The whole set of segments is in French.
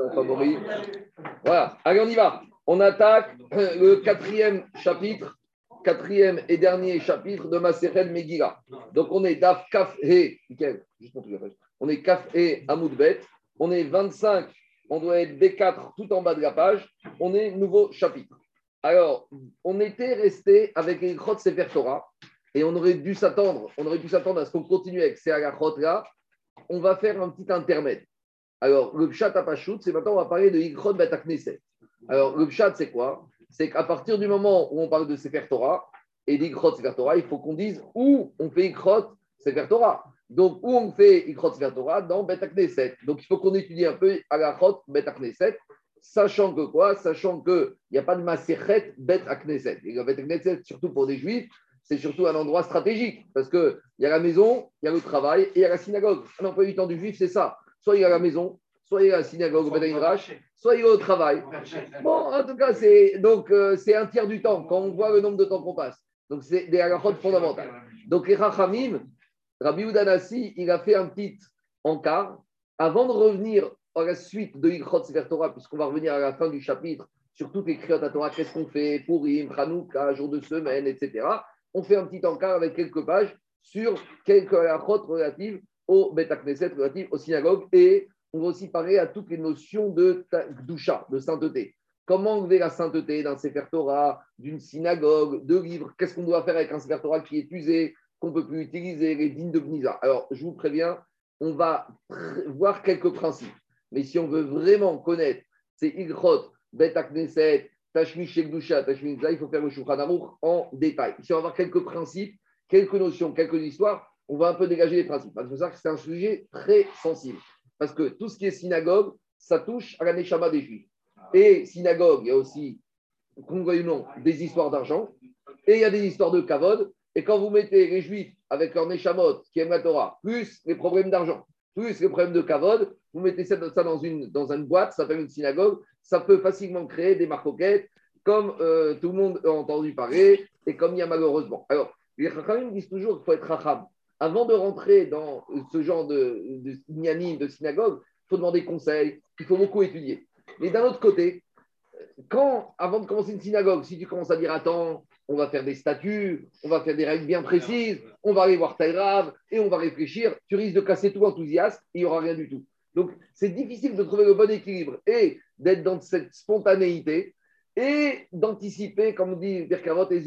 en favori. Voilà, allez, on y va. On attaque euh, le quatrième chapitre, quatrième et dernier chapitre de Maseret Megillah. Donc, on est Daf Kaf on est Kaf Amoudbet, on est 25, on doit être B4 tout en bas de la page, on est nouveau chapitre. Alors, on était resté avec les Krot Sefer Torah et on aurait dû s'attendre, on aurait pu s'attendre à ce qu'on continue avec ces Agachot là. On va faire un petit intermède. Alors, le Pshat Apashut, c'est maintenant, on va parler de Ikrot Bet Alors, le Pshat, c'est quoi? C'est qu'à partir du moment où on parle de Sefer Torah et d'Ikrot Sefer Torah, il faut qu'on dise où on fait Ikrot Sefer Torah. Donc, où on fait Ikrot Sefer Torah? Dans Bet Donc, il faut qu'on étudie un peu Agachot Bet sachant que quoi? Sachant qu'il n'y a pas de Maserhet Bet Akneset. Et le Bet Akneset, surtout pour des Juifs, c'est surtout un endroit stratégique, parce qu'il y a la maison, il y a le travail et il y a la synagogue. Un emploi du temps du juif, c'est ça. Soit il y a la maison, soit il y a la synagogue au soit il est au travail. Bon, en tout cas, c'est donc euh, c'est un tiers du temps quand on voit le nombre de temps qu'on passe. Donc c'est des halachot fondamentales. Donc les rachamim, Rabbi Udanasi, il a fait un petit encart avant de revenir à la suite de l'Ikhot Sefer Torah, puisqu'on va revenir à la fin du chapitre sur toutes les créotes à Torah, qu'est-ce qu'on fait, Purim, Hanouka, jour de semaine, etc on fait un petit encart avec quelques pages sur quelques halachot relatives au Bet relatives aux synagogues, et on va aussi parler à toutes les notions de doucha, de sainteté. Comment enlever la sainteté d'un Sefer Torah, d'une synagogue, de livres? Qu'est-ce qu'on doit faire avec un Sefer Torah qui est usé, qu'on ne peut plus utiliser, les dignes de Bniza Alors, je vous préviens, on va voir quelques principes. Mais si on veut vraiment connaître ces Ilchot, Bet Tashmi Shekdusha, Tashmi il faut faire le Shulchan en détail. Ici, on va voir quelques principes, quelques notions, quelques histoires. On va un peu dégager les principes. C'est un sujet très sensible. Parce que tout ce qui est synagogue, ça touche à la Neshama des Juifs. Et synagogue, il y a aussi, qu'on des histoires d'argent. Et il y a des histoires de kavod. Et quand vous mettez les Juifs avec leur Neshamot qui aiment la Torah, plus les problèmes d'argent, plus les problèmes de kavod, vous mettez ça, dans, une, dans une boîte, ça s'appelle une synagogue, ça peut facilement créer des marcoquettes, comme euh, tout le monde a entendu parler, et comme il y a malheureusement. Alors, les Chachamim disent toujours qu'il faut être Chacham. Avant de rentrer dans ce genre de, de, de synagogue, il faut demander conseil, il faut beaucoup étudier. Mais d'un autre côté, quand, avant de commencer une synagogue, si tu commences à dire attends, on va faire des statuts, on va faire des règles bien précises, on va aller voir Taïrav et on va réfléchir, tu risques de casser tout enthousiasme, il n'y aura rien du tout. Donc, c'est difficile de trouver le bon équilibre et d'être dans cette spontanéité et d'anticiper, comme dit Birkavot et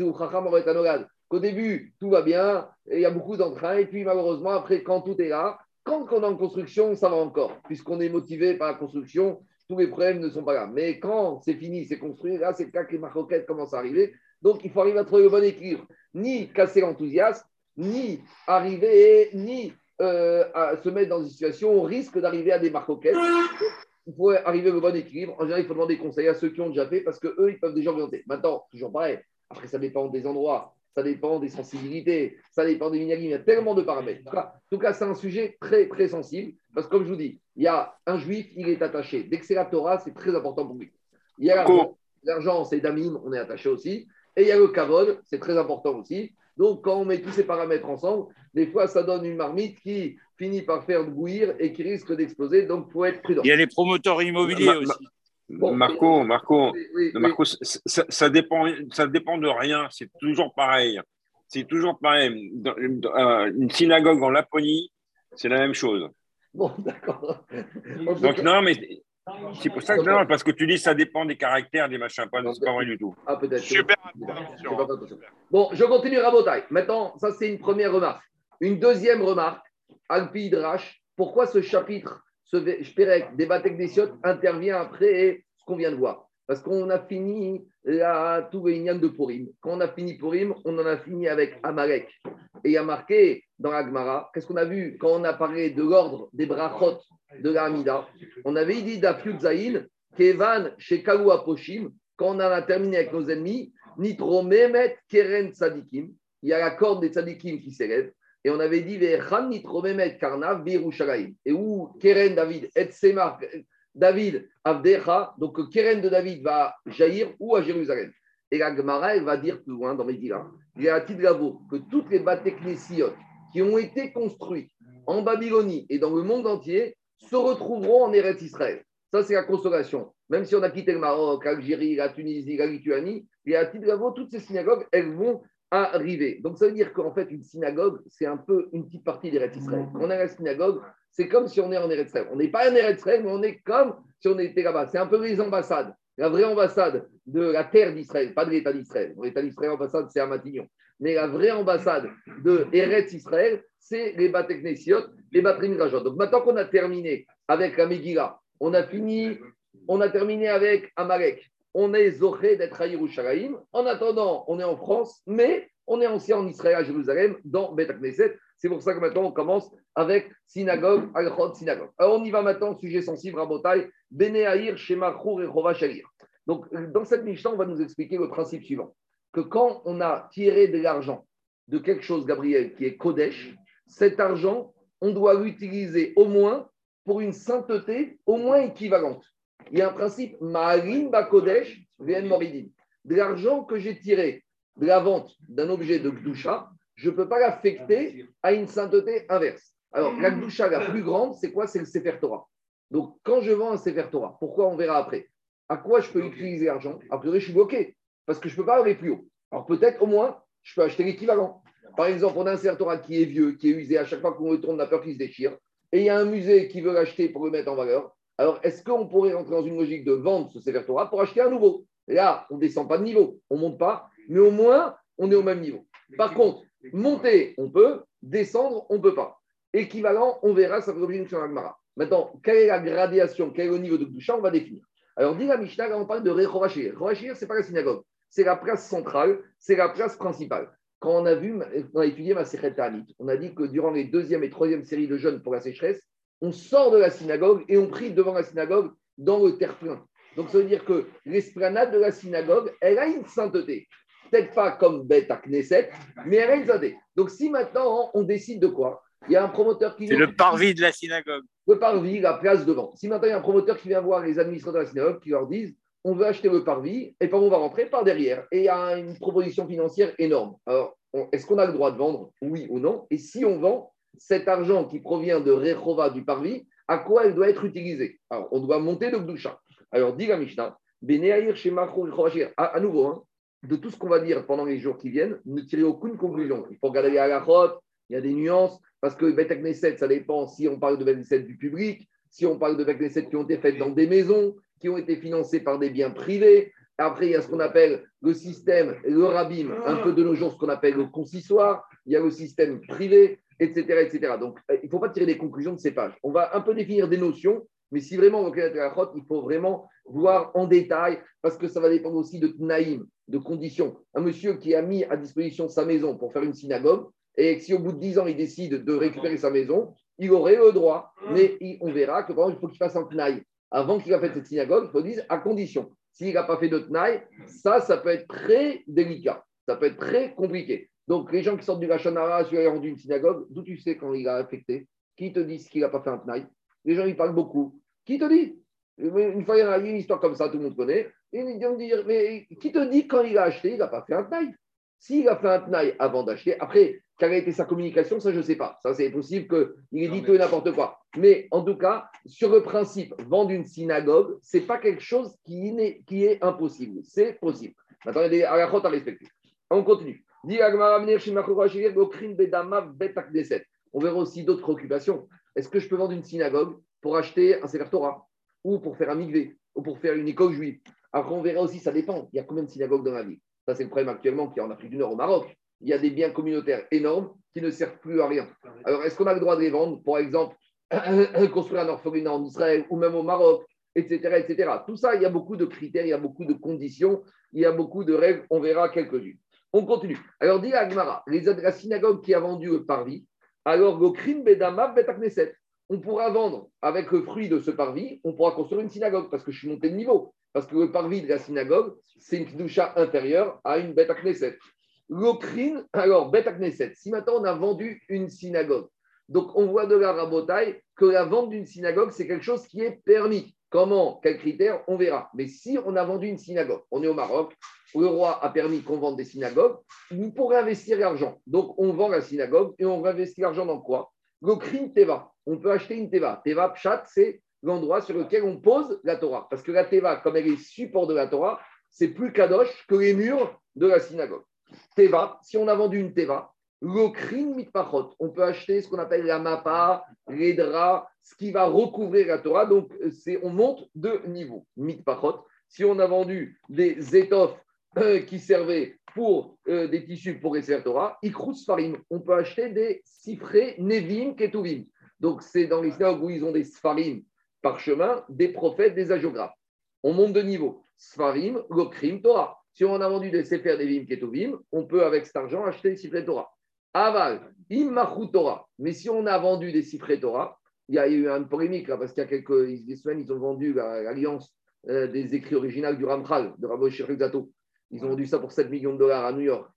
qu'au début, tout va bien, il y a beaucoup d'entrain, et puis malheureusement, après, quand tout est là, quand on est en construction, ça va encore, puisqu'on est motivé par la construction, tous les problèmes ne sont pas là. Mais quand c'est fini, c'est construit, là, c'est le cas que les maroquettes commencent à arriver. Donc, il faut arriver à trouver le bon équilibre. Ni casser l'enthousiasme, ni arriver, ni euh, se mettre dans une situation où on risque d'arriver à des marcoquettes. Il faut arriver au bon équilibre. En général, il faut demander conseil à ceux qui ont déjà fait parce qu'eux, ils peuvent déjà orienter. Maintenant, toujours pareil. Après, ça dépend des endroits, ça dépend des sensibilités, ça dépend des minéraux. Il y a tellement de paramètres. En tout cas, c'est un sujet très, très sensible parce que, comme je vous dis, il y a un juif, il est attaché. Dès que c'est la Torah, c'est très important pour lui. Il y a l'argent, c'est Damim, on est attaché aussi. Et il y a le Kavod, c'est très important aussi. Donc, quand on met tous ces paramètres ensemble, des fois, ça donne une marmite qui finit par faire bouillir et qui risque d'exploser. Donc, il faut être prudent. Il y a les promoteurs immobiliers aussi. Marco, Marco, Marco ça, dépend, ça dépend de rien. C'est toujours pareil. C'est toujours pareil. Dans, une synagogue en Laponie, c'est la même chose. Bon, d'accord. Donc, non, mais c'est pour ça que non, parce que tu dis ça dépend des caractères, des machins. Pas, c'est pas vrai du tout. Ah, peut-être. Super. Bon, je continue Rabotai. Maintenant, ça, c'est une première remarque. Une deuxième remarque, Alpi Hidrash, pourquoi ce chapitre, ce Shperek des Batek intervient après ce qu'on vient de voir Parce qu'on a fini la tout de Purim. Quand on a fini Purim, on en a fini avec Amalek. Et il y a marqué dans la qu'est-ce qu'on a vu quand on a parlé de l'ordre des brachot de la On avait dit d'Afiud Kevan, chez Aposhim, quand on en a terminé avec nos ennemis, Nitro Mehmet Keren Tzadikim, il y a la corde des Tzadikim qui s'élève. Et on avait dit Karnav Et où Keren David, et David Avdecha, donc Keren de David va jaillir ou à Jérusalem. Et la Gemara, va dire plus loin dans Médila, il y a que toutes les bâtés qui ont été construites en Babylonie et dans le monde entier se retrouveront en Eretz Israël. Ça, c'est la consolation. Même si on a quitté le Maroc, l'Algérie, la Tunisie, la Lituanie, à titre de toutes ces synagogues, elles vont arriver. Donc, ça veut dire qu'en fait, une synagogue, c'est un peu une petite partie des Israël. Quand on a la synagogue, c'est comme si on est en Eretz On n'est pas en Eretz mais on est comme si on était là-bas. C'est un peu les ambassades. La vraie ambassade de la terre d'Israël, pas de l'État d'Israël. L'État d'Israël, ambassade, c'est à Matignon. Mais la vraie ambassade de Eretz Israël, c'est les Bateknesiot, les Batrimirajot. Donc maintenant qu'on a terminé avec la Megillah, on a fini, on a terminé avec Amalek, on est zoré d'être à Yerushalayim. En attendant, on est en France, mais on est aussi en Israël, à Jérusalem, dans Bet Knesset. C'est pour ça que maintenant, on commence avec synagogue, Alchot, synagogue. Alors, on y va maintenant, sujet sensible, Rabotai, Beneahir, Shema, et Shalir. Donc, dans cette Mishnah, on va nous expliquer le principe suivant que quand on a tiré de l'argent de quelque chose, Gabriel, qui est Kodesh, cet argent, on doit l'utiliser au moins pour une sainteté au moins équivalente. Il y a un principe, Ma'arim Bakodesh, Moridin. De l'argent que j'ai tiré de la vente d'un objet de Gdusha, je ne peux pas l'affecter à une sainteté inverse. Alors, la Gdusha la plus grande, c'est quoi? C'est le Sefer Torah. Donc, quand je vends un Sefer Torah, pourquoi on verra après? À quoi je peux utiliser l'argent? A priori, je suis bloqué parce que je ne peux pas aller plus haut. Alors, peut-être au moins, je peux acheter l'équivalent. Par exemple, on a un Sefer Torah qui est vieux, qui est usé, à chaque fois qu'on le tourne, on a peur qu'il se déchire. Et il y a un musée qui veut l'acheter pour le mettre en valeur. Alors, est-ce qu'on pourrait rentrer dans une logique de vendre ce Sefer Torah pour acheter un nouveau? Là, on ne descend pas de niveau, on ne monte pas, mais au moins, on est au même niveau. Par contre, monter, on peut, descendre, on ne peut pas. Équivalent, on verra, ça fait l'objet sur l'Agmara. Maintenant, quelle est la gradation, quel est le niveau de Gdusha, on va définir. Alors, dit la Mishnah, on parle de Rechovachir. Rechovachir, ce n'est pas la synagogue, c'est la place centrale, c'est la place principale. Quand on a vu, on a étudié ma Ta'anit, on a dit que durant les deuxième et troisième séries de jeûne pour la sécheresse, on sort de la synagogue et on prie devant la synagogue dans le terre-plein. Donc, ça veut dire que l'esplanade de la synagogue, elle a une sainteté. Peut-être pas comme Beth à Knesset, mais elle a une sainteté. Donc, si maintenant on décide de quoi? Il y a un promoteur qui. C'est le parvis de la synagogue. Le parvis, la place devant. Si maintenant il y a un promoteur qui vient voir les administrateurs de la synagogue qui leur disent on veut acheter le parvis et par on va rentrer par derrière. Et il y a une proposition financière énorme. Alors, est-ce qu'on a le droit de vendre? Oui ou non Et si on vend, cet argent qui provient de Rechova du parvis, à quoi elle doit être utilisée Alors, on doit monter le Gdusha. Alors, dit la Mishnah, chez à, à nouveau, hein, de tout ce qu'on va dire pendant les jours qui viennent, ne tirez aucune conclusion. Il faut regarder la halachot, il y a des nuances, parce que Bet Knesset, ça dépend si on parle de Bet Knesset du public, si on parle de Bet Knesset qui ont été faites dans des maisons, qui ont été financées par des biens privés. Après, il y a ce qu'on appelle le système, le rabim, un peu de nos jours, ce qu'on appelle le consistoire. Il y a le système privé, etc. etc. Donc, euh, il ne faut pas tirer des conclusions de ces pages. On va un peu définir des notions, mais si vraiment on veut connaître la il faut vraiment voir en détail, parce que ça va dépendre aussi de Tnaïm, de conditions. Un monsieur qui a mis à disposition sa maison pour faire une synagogue, et si au bout de 10 ans, il décide de récupérer sa maison, il aurait le droit, mais on verra que par exemple, il faut qu'il fasse un Tnaïm. Avant qu'il ait fait cette synagogue, il faut dire à condition. S'il n'a pas fait de Tnaïm, ça, ça peut être très délicat, ça peut être très compliqué. Donc, les gens qui sortent du Lachonara, a rendu une synagogue, d'où tu sais quand il a affecté? Qui te dit qu'il n'a pas fait un Tnaïm Les gens, ils parlent beaucoup. Qui te dit? Une fois, il y a une histoire comme ça, tout le monde connaît. Et ils vont dire, mais qui te dit quand il a acheté, il n'a pas fait un Tnaïm S'il a fait un Tnaïm avant d'acheter, après, quelle a été sa communication, ça, je ne sais pas. Ça, c'est possible qu'il ait dit tout et n'importe quoi. Mais en tout cas, sur le principe, vendre une synagogue, ce n'est pas quelque chose qui est, qui est impossible. C'est possible. Maintenant, il y a des à respecter. On continue. On verra aussi d'autres préoccupations. Est-ce que je peux vendre une synagogue pour acheter un Sefer Torah ou pour faire un migvé ou pour faire une école juive? Après, on verra aussi, ça dépend. Il y a combien de synagogues dans la vie? Ça, c'est le problème actuellement qui est en Afrique du Nord, au Maroc. Il y a des biens communautaires énormes qui ne servent plus à rien. Alors, est-ce qu'on a le droit de les vendre Par exemple, construire un orphelinat en Israël ou même au Maroc, etc., etc. Tout ça, il y a beaucoup de critères, il y a beaucoup de conditions, il y a beaucoup de règles. On verra quelques-unes. On continue. Alors, dit Agmara, la synagogue qui a vendu le parvis, alors le crime bedama On pourra vendre avec le fruit de ce parvis, on pourra construire une synagogue parce que je suis monté de niveau. Parce que le parvis de la synagogue, c'est une kdusha inférieure à une beta knesset. L'okrine, alors beta knesset, si maintenant on a vendu une synagogue, donc on voit de la rabotaille que la vente d'une synagogue, c'est quelque chose qui est permis. Comment? Quels critères On verra. Mais si on a vendu une synagogue, on est au Maroc, le roi a permis qu'on vende des synagogues, nous pourrions investir l'argent. Donc, on vend la synagogue et on investit l'argent dans quoi? Le crime Teva. On peut acheter une Teva. Teva, Pshat, c'est l'endroit sur lequel on pose la Torah. Parce que la Teva, comme elle est support de la Torah, c'est plus kadosh que les murs de la synagogue. Teva, si on a vendu une Teva, l'okrin mitpachot, on peut acheter ce qu'on appelle la mappa, les draps, ce qui va recouvrir la Torah. Donc, on monte de niveau. Mitpachot, si on a vendu des étoffes euh, qui servaient pour euh, des tissus pour les Torah, ikrous farim, on peut acheter des sifrés nevim ketuvim. Donc, c'est dans les synagogues où ils ont des sfarim parchemins, des prophètes, des agiographes. On monte de niveau. Sfarim, l'okrim, Torah. Si on a vendu des sefer nevim ketuvim, on peut avec cet argent acheter des sifrés Torah. Aval, immachu Torah. Mais si on a vendu des sifrés Torah, il y a eu une polémique là, parce qu'il y a quelques semaines, ils ont vendu l'alliance euh, des écrits originaux du Ramchal, de Rabbi Zato. Ils ont vendu ça pour 7 millions de dollars à New York.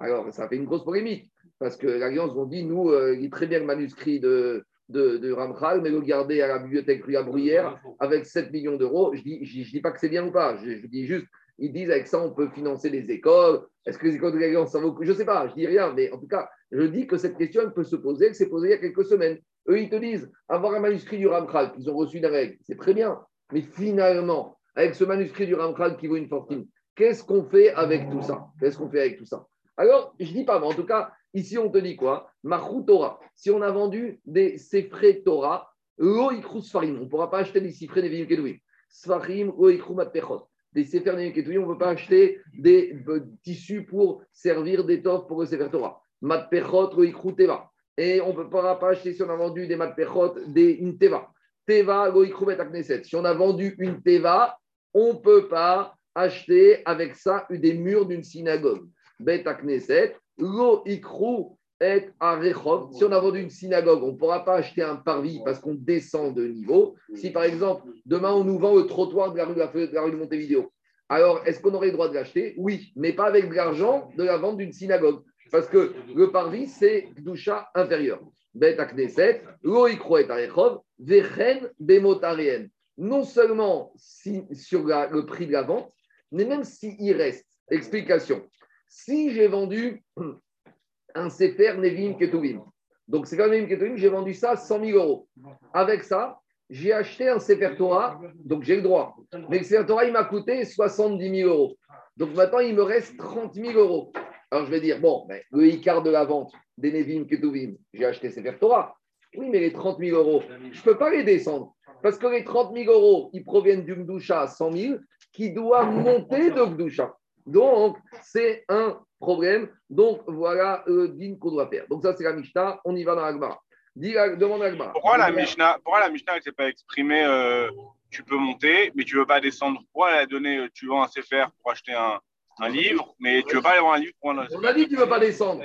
Alors, ça fait une grosse polémique, parce que l'Alliance ont dit, nous, euh, il est très bien le manuscrit de, de, Ramchal, mais le garder à la bibliothèque Rue Bruyère avec 7 millions d'euros. Je ne dis, pas que c'est bien ou pas, je, dis juste, ils disent avec ça, on peut financer des écoles. Est-ce que les écoles de l'Alliance, ça vaut Je ne sais pas, je dis rien, mais en tout cas, je dis que cette question, elle peut se poser, elle s'est posée il y a quelques semaines. Eux, ils te disent, avoir un manuscrit du Ramchal qu'ils ont reçu d'un règle, c'est très bien. Mais finalement, avec ce manuscrit du Ramchal qui vaut une fortune, qu'est-ce qu'on fait avec tout ça? Qu'est-ce qu'on fait avec tout ça? Alors, je ne dis pas, mais en tout cas, ici, on te dit quoi? Mahou Torah. Si on a vendu des Sefré Torah, lo Sfarim, on ne pourra pas acheter des Sifré Nevim Kedouim. Sfarim, lo Mat Pechot. Des Sefer Nevim Kedouim, on ne peut pas acheter des euh, tissus pour servir d'étoffe pour le Sefer Torah. Mat Pechot, Teva. Et on ne peut pas acheter, si on a vendu des Mat Pechot, des, une Teva. Teva, lo Akneset. Si on a vendu une Teva, on ne peut pas acheter avec ça des murs d'une synagogue. Bet Knesset, lo ikru et arechov. Si on a vendu une synagogue, on ne pourra pas acheter un parvis parce qu'on descend de niveau. Si par exemple, demain on nous vend le trottoir de la rue de, la rue de Montevideo, alors est-ce qu'on aurait le droit de l'acheter? Oui, mais pas avec de l'argent de la vente d'une synagogue. Parce que le parvis, c'est doucha inférieur. Bet Knesset, lo ikru et arechov, vechen bemotarien non seulement sur le prix de la vente, mais même s'il reste. Explication. Si j'ai vendu un Sefer Nevim Ketuvim, donc c'est Nevim Ketuvim, j'ai vendu ça à 100 000 euros. Avec ça, j'ai acheté un Sefer Torah, donc j'ai le droit. Mais le Sefer Torah, il m'a coûté 70 000 euros. Donc maintenant, il me reste 30 000 euros. Alors je vais dire, bon, le quart de la vente des Nevim Ketuvim, j'ai acheté Sefer Torah. Oui, mais les 30 000 euros, je ne peux pas les descendre. Parce que les 30 000 euros, ils proviennent du Gdoucha à 100 000 qui doit monter de Gdoucha. Donc, c'est un problème. Donc, voilà le din qu'on doit faire. Donc, ça, c'est la Mishnah. On y va dans l'Agmara. Demande à Pourquoi la Mishnah, pourquoi la Mishnah ne s'est pas exprimée euh, tu peux monter, mais tu ne veux pas descendre? Pourquoi elle a donné euh, tu vends un CFR pour acheter un, un livre, mais tu ne veux pas avoir un livre pour un On a dit que tu ne veux pas descendre.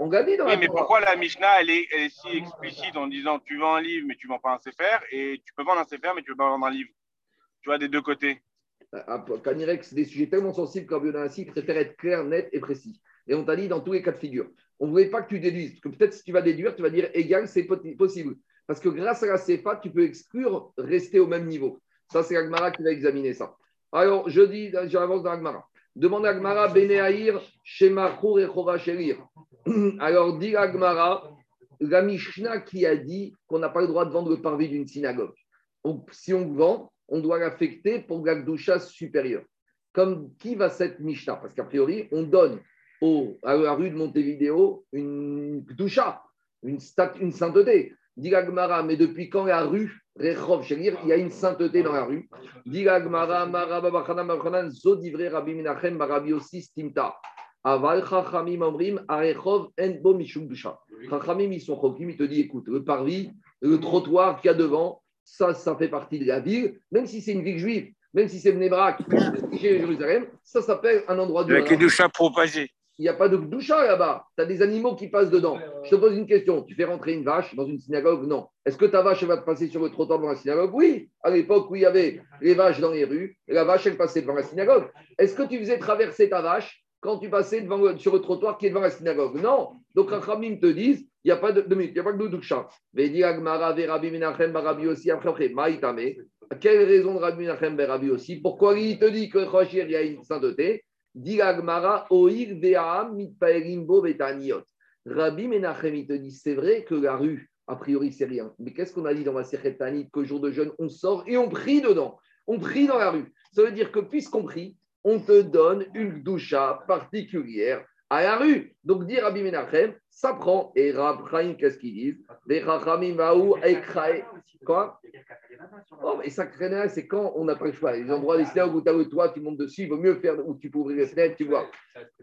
On a dit dans oui, mais pourquoi la Mishnah, elle est, elle est, si explicite en disant tu vends un livre, mais tu ne vends pas un CFR, et tu peux vendre un CFR, mais tu ne veux pas vendre un livre? Tu vois, des deux côtés. Canirex, des sujets tellement sensibles qu'un préfère être clair, net et précis. Et on t'a dit dans tous les cas de figure. On ne voulait pas que tu déduises, parce que peut-être si tu vas déduire, tu vas dire égal, c'est possible. Parce que grâce à la CFA, tu peux exclure rester au même niveau. Ça, c'est Agmara qui va examiner ça. Alors, je dis, j'avance dans Agmara. Demande à Gmara, Beneahir, Shemachour et Sherir. Alors, dit Agmara, la Mishnah qui a dit qu'on n'a pas le droit de vendre le parvis d'une synagogue. Donc, si on vend, on doit l'affecter pour la Gdoucha supérieure. Comme qui va cette Mishnah? Parce qu'a priori, on donne au, à la rue de Montevideo une Gdoucha, une, une sainteté. Dit Agmara, mais depuis quand la rue Rechov? Il y a une sainteté dans la rue. Dit Agmara, Marababachana Zodivre Rabbi Menachem, Barabi aussi Stimta. Aval Chachamim Amrim, Arechov, Enbo Mishum Dusha. Chachamim, ils sont chokim, ils te disent écoute, le parvis, le trottoir qu'il y a devant, ça, ça fait partie de la ville, même si c'est une ville juive, même si c'est Mnebrak, chez Jérusalem, ça s'appelle un endroit de. Avec chat propagé il n'y a pas de doucha là-bas. Tu as des animaux qui passent dedans. Je te pose une question. Tu fais rentrer une vache dans une synagogue? Non. Est-ce que ta vache va te passer sur le trottoir devant la synagogue? Oui. À l'époque où il y avait les vaches dans les rues, et la vache, elle passait devant la synagogue. Est-ce que tu faisais traverser ta vache quand tu passais devant, sur le trottoir qui est devant la synagogue Non. Donc, Rachamim te disent il n'y a pas de, il n'y a pas de doucha. aussi Quelle raison de Rabbi Menachem Rabbi aussi Pourquoi il te dit que il y a une sainteté? Rabbi Menachem, il te dit, c'est vrai que la rue a priori, c'est rien. Mais qu'est-ce qu'on a dit dans ma Tanit qu'au jour de jeûne, on sort et on prie dedans. On prie dans la rue. Ça veut dire que puisqu'on prie, on te donne une doucha particulière à la rue. Donc, dire Rabbi Menachem, ça prend. Et Rab qu'est-ce qu'ils disent Quoi? Oh, mais ça craignait, c'est quand on n'a pas le choix. Les endroits des où tu as le toit, tu montes dessus, il vaut mieux faire où tu peux ouvrir les fenêtres, tu vois.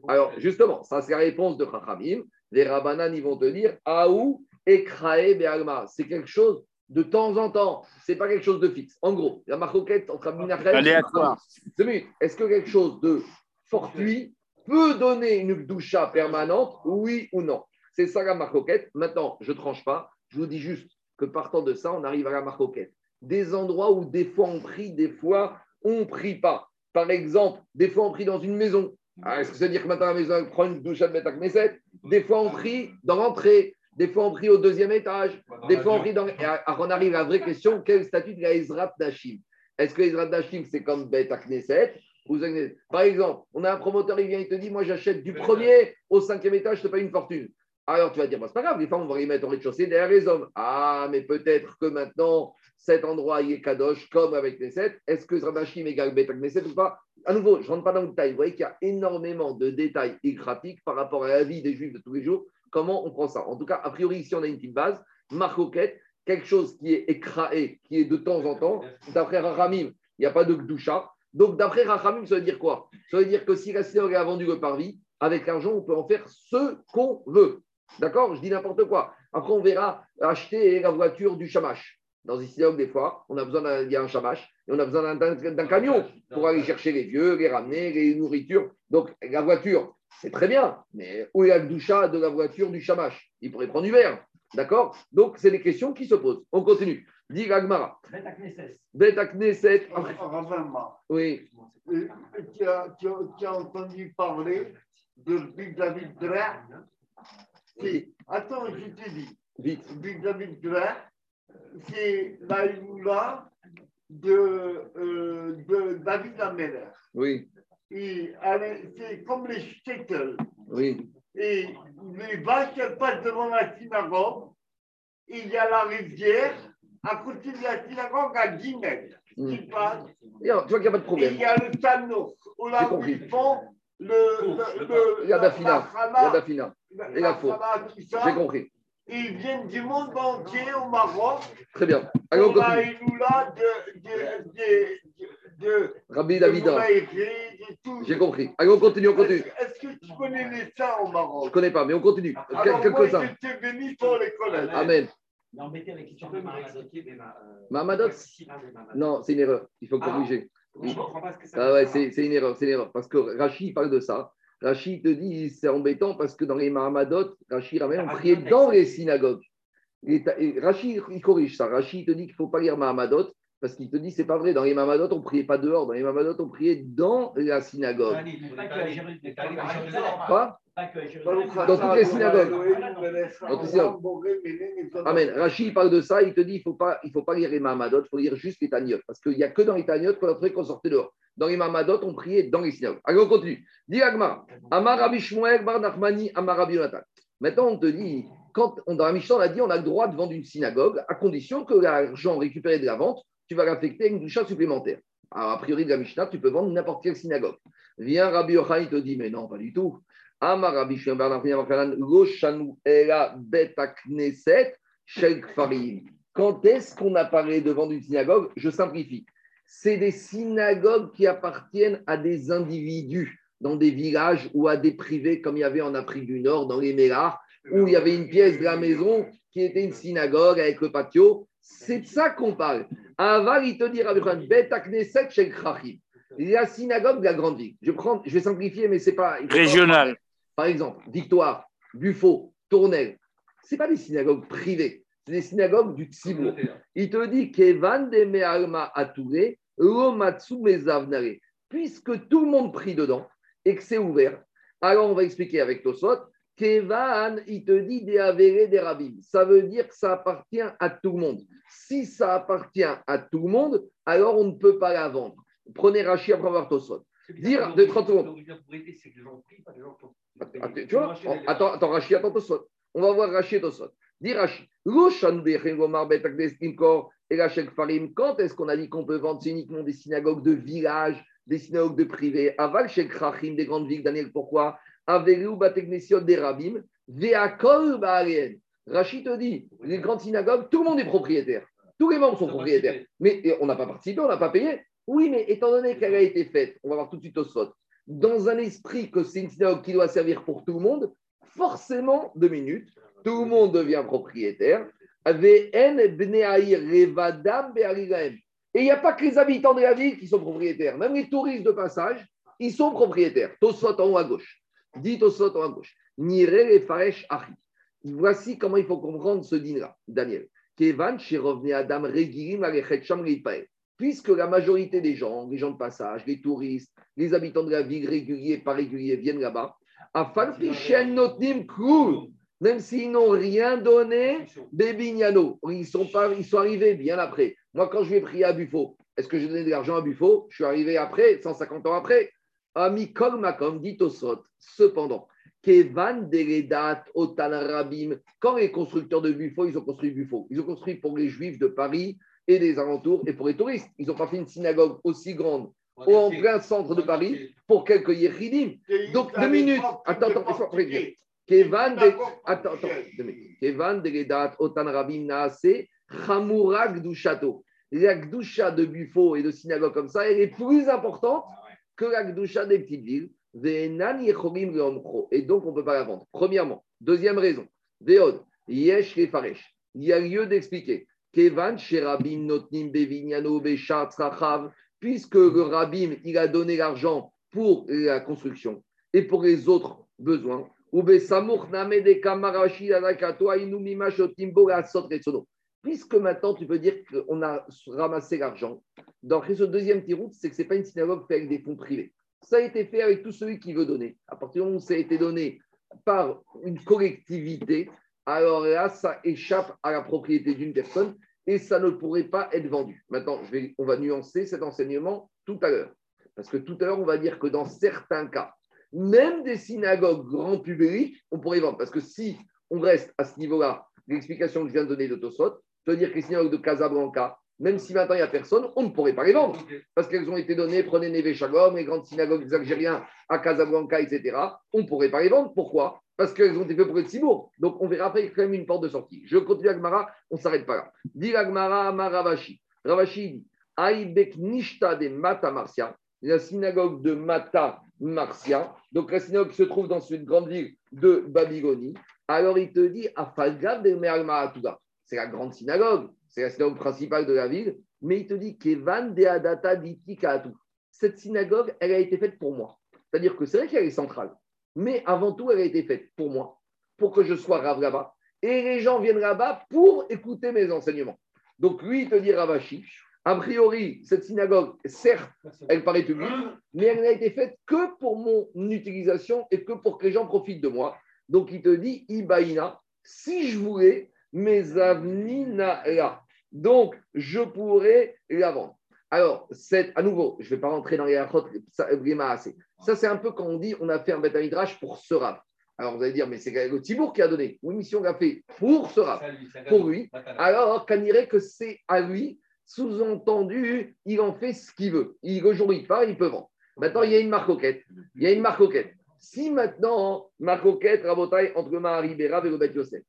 Alors, justement, ça, c'est la réponse de Chachamim. Les Rabbanan, ils vont te dire Aou Ekrae Be'alma. C'est quelque chose de temps en temps. C'est pas quelque chose de fixe. En gros, la marcoquette entre Abinachem Aléatoire. Est-ce que quelque chose de fortuit peut donner une doucha permanente, oui ou non? C'est ça la marcoquette. Maintenant, je ne tranche pas. Je vous dis juste que partant de ça, on arrive à la marcoquette. Des endroits où des fois on prie, des fois on ne prie pas. Par exemple, des fois on prie dans une maison. Ah, est-ce que ça veut dire que maintenant la maison prend une douche à mettre Knesset Des fois on prie dans l'entrée. Des fois on prie au deuxième étage. Des fois on prie dans. Alors on arrive à la vraie question quel statut de la Ezrat Dashim Est-ce que Ezrat Dashim c'est comme Bet Knesset par exemple, on a un promoteur, il vient, il te dit Moi, j'achète du premier au cinquième étage, je te paye une fortune. Alors tu vas dire, bon, c'est pas grave, les femmes, on va les mettre au rez-de-chaussée derrière les hommes. Ah, mais peut-être que maintenant, cet endroit y est kadosh, comme avec les sept. Est-ce que Radachim égale Betak Neset ou pas? À nouveau, je ne rentre pas dans le détail. Vous voyez qu'il y a énormément de détails et graphiques par rapport à la vie des juifs de tous les jours. Comment on prend ça En tout cas, a priori, ici, on a une petite base. Marcoquette, quelque chose qui est écraé, qui est de temps en temps. D'après Rahamim, il n'y a pas de Gdusha. Donc, d'après Rahamim, ça veut dire quoi? Ça veut dire que si la a vendu le parvis, avec l'argent, on peut en faire ce qu'on veut. D'accord? Je dis n'importe quoi. Après, on verra acheter la voiture du chamash. Dans synagogues, des fois, on a besoin d'un, y a un chamash et on a besoin d'un, camion pour aller chercher les vieux, les ramener, les nourritures. Donc, la voiture, c'est très bien, mais où est la doucha de la voiture du chamash Il pourrait prendre du verre. D'accord? Donc, c'est des questions qui se posent. On continue. Dit Gagmara. Beta Knesset. Oui. Tu as, tu, as, entendu parler de David Dre Attends, je te dis. Vite. David Grain, c'est la Iloula de, euh, de David Ameller. Oui. C'est comme les shtetl. Oui. Et les vaches, elles passent devant la synagogue. Il y a la rivière. À côté de la synagogue, à Guinée. Mm. Qui passe. tu vois qu'il n'y a pas de problème. Et il y a le Tano. Où là où ils font le, le, le, il y a Dafina. Il y a Dafina. Et la faute. J'ai compris. Ils viennent du monde entier au Maroc. Très bien. Allez, on continue. de, de, de, de Rabbi David. J'ai compris. Allez, on continue, on continue. Est-ce que tu connais les saints au Maroc? Je ne connais pas, mais on continue. Alors, Quelques-uns. Moi, j'étais béni pour les collègues. Amen. Mahamadot Non, c'est une erreur. Il faut corriger. Ah ouais, c'est une erreur, c'est une erreur. Parce que Rachid parle de ça. Rachid te dit c'est embêtant parce que dans les Mahamadot, Rachid ramène, on priait dans les synagogues. Rachid, il corrige ça. Rachid te dit qu'il ne faut pas lire Mahamadot parce qu'il te dit c'est pas vrai. Dans les Mahamadot, on ne priait pas dehors. Dans les Mahamadot, on priait dans la synagogue. Quoi dans toutes les synagogues. Amen. Rachid parle de ça, il te dit il ne faut, pas, faut pas lire les Mahamadot, il faut lire juste les Taniot. Parce qu'il n'y a que dans les Taniot qu'on a qu'on sortait dehors. Dans les Mahamadot, on priait dans les synagogues. Allez, on continue. Dis Agma, Amar Rabbi Shmuel, Bar Nachmani, Amar Rabbi Maintenant, on te dit, quand on, dans la Mishnah, on a dit on a le droit de vendre une synagogue à condition que l'argent récupéré de la vente, tu vas l'affecter à une doucha supplémentaire. Alors, a priori, de la Mishnah, tu peux vendre n'importe quelle synagogue. Viens, Rabbi Yochanan, il te dit, mais non, pas du tout. Quand est-ce qu'on apparaît devant une synagogue? Je simplifie. C'est des synagogues qui appartiennent à des individus dans des villages ou à des privés, comme il y avait en Afrique du Nord, dans les Mélars, où il y avait une pièce de la maison qui était une synagogue avec le patio. C'est de ça qu'on parle. Aval, il te dit, la synagogue de la grande ville. Je, prends, je vais simplifier, mais c'est pas. Régional. Par exemple, Victoire, Buffo, Tournelle, ce pas des synagogues privées, c'est des synagogues du Tzibur. Il te dit Kevan de Me'alma Mezavnare. Puisque tout le monde prie dedans et que c'est ouvert, alors on va expliquer avec Tosot. Kevan, il te dit des avérés des rabbins. Ça veut dire que ça appartient à tout le monde. Si ça appartient à tout le monde, alors on ne peut pas la vendre. Prenez Rachid après avoir Tosot. Dire de 30 secondes. Tu vois Attends, attends, Rachid, attends, On va voir Rachid Tosot. Dit Rachid, quand est-ce qu'on a dit qu'on peut vendre uniquement des synagogues de village, des synagogues de privé Aval Shek Rachim, des grandes villes, Daniel, pourquoi? Avelu Bateknesiot des Rabim, Veakol Baalien. Rachid te dit, les grandes synagogues, tout le monde est propriétaire. Tous les membres sont propriétaires. Mais on n'a pas participé, on n'a pas payé. Oui, mais étant donné qu'elle a été faite, on va voir tout de suite au spot, dans un esprit que c'est une synagogue qui doit servir pour tout le monde, forcément, deux minutes, tout le monde devient propriétaire. Et il n'y a pas que les habitants de la ville qui sont propriétaires. Même les touristes de passage, ils sont propriétaires. Tosot en haut à gauche. Dit en haut à gauche. Nire faresh Voici comment il faut comprendre ce dîner-là, Daniel. Kevan, Adam, Puisque la majorité des gens, les gens de passage, les touristes, les habitants de la ville réguliers, pas réguliers, viennent là-bas, même s'ils n'ont rien donné, Bébignano, ils sont, pas, ils sont arrivés bien après. Moi, quand je vais prier à Buffo, est-ce que j'ai donné de l'argent à Buffo? Je suis arrivé après, 150 ans après. Ami Makom dit au Sot. Cependant, Kevan Deredat Otan Rabim, quand les constructeurs de Buffo, ils ont construit Buffo, ils ont construit pour les juifs de Paris et des alentours et pour les touristes. Ils n'ont pas fait une synagogue aussi grande en plein centre de Paris pour quelques yéchidim. Donc, deux minutes. Attends, attends, attends, Kevan de, attends, attends, Kevan de Otan Rabim Naase, Chamurag du château. La Gdusha de Buffo et de synagogue comme ça, elle est plus importante que la Gdusha des petites villes. Et donc, on ne peut pas la vendre. Premièrement. Deuxième raison. Veod, Yesh Faresh. Il y a lieu d'expliquer. Kevan, Sherabim, Notnim, Bevignano, Bechat, puisque le Rabim, il a donné l'argent pour la construction et pour les autres besoins. Puisque maintenant tu peux dire qu'on a ramassé l'argent, dans ce deuxième tiroute, c'est que ce n'est pas une synagogue faite avec des fonds privés. Ça a été fait avec tout celui qui veut donner. À partir du moment où ça a été donné par une collectivité, alors là, ça échappe à la propriété d'une personne et ça ne pourrait pas être vendu. Maintenant, on va nuancer cet enseignement tout à l'heure. Parce que tout à l'heure, on va dire que dans certains cas, même des synagogues grand public, on pourrait vendre. Parce que si on reste à ce niveau-là, l'explication que je viens de donner de Tosot, cest à dire que les synagogues de Casablanca, même si maintenant il n'y a personne, on ne pourrait pas les vendre. Parce qu'elles ont été données, prenez Neve Shalom, les grandes synagogues algériennes à Casablanca, etc. On ne pourrait pas les vendre. Pourquoi? Parce qu'elles ont été faites pour être Cibourg. Donc on verra après quand même une porte de sortie. Je continue Agmara, on ne s'arrête pas là. Dit Agmara Maravashi. Ravashi dit Aïbek Nishta de Mata Marcia, la synagogue de Mata Marcia, donc la synagogue se trouve dans cette grande ville de Babylonie. Alors il te dit Afalga de C'est la grande synagogue c'est la synagogue principale de la ville, mais il te dit Kevan de Adata Cette synagogue, elle a été faite pour moi. C'est-à-dire que c'est vrai qu'elle est centrale, mais avant tout, elle a été faite pour moi, pour que je sois rave là-bas. Et les gens viennent là-bas pour écouter mes enseignements. Donc lui, il te dit Ravashi, a priori, cette synagogue, certes, elle paraît publique, mais elle n'a été faite que pour mon utilisation et que pour que les gens profitent de moi. Donc il te dit Ibaïna, si je voulais, mes avnina là. Donc, je pourrais la vendre. Alors, à nouveau, je ne vais pas rentrer dans les achot, ça, ça c'est un peu quand on dit on a fait un bêta-midrash pour ce rab. Alors, vous allez dire, mais c'est le Tibour qui a donné. Oui, mission l'a fait pour ce rab, pour lui. Alors, qu'on dirait que c'est à lui, sous-entendu, il en fait ce qu'il veut. Il ne pas, il peut vendre. Maintenant, il y a une marque Il y a une marque Si maintenant, marque coquette, rabotaille entre Mahari Bérav et le Bet Yosef,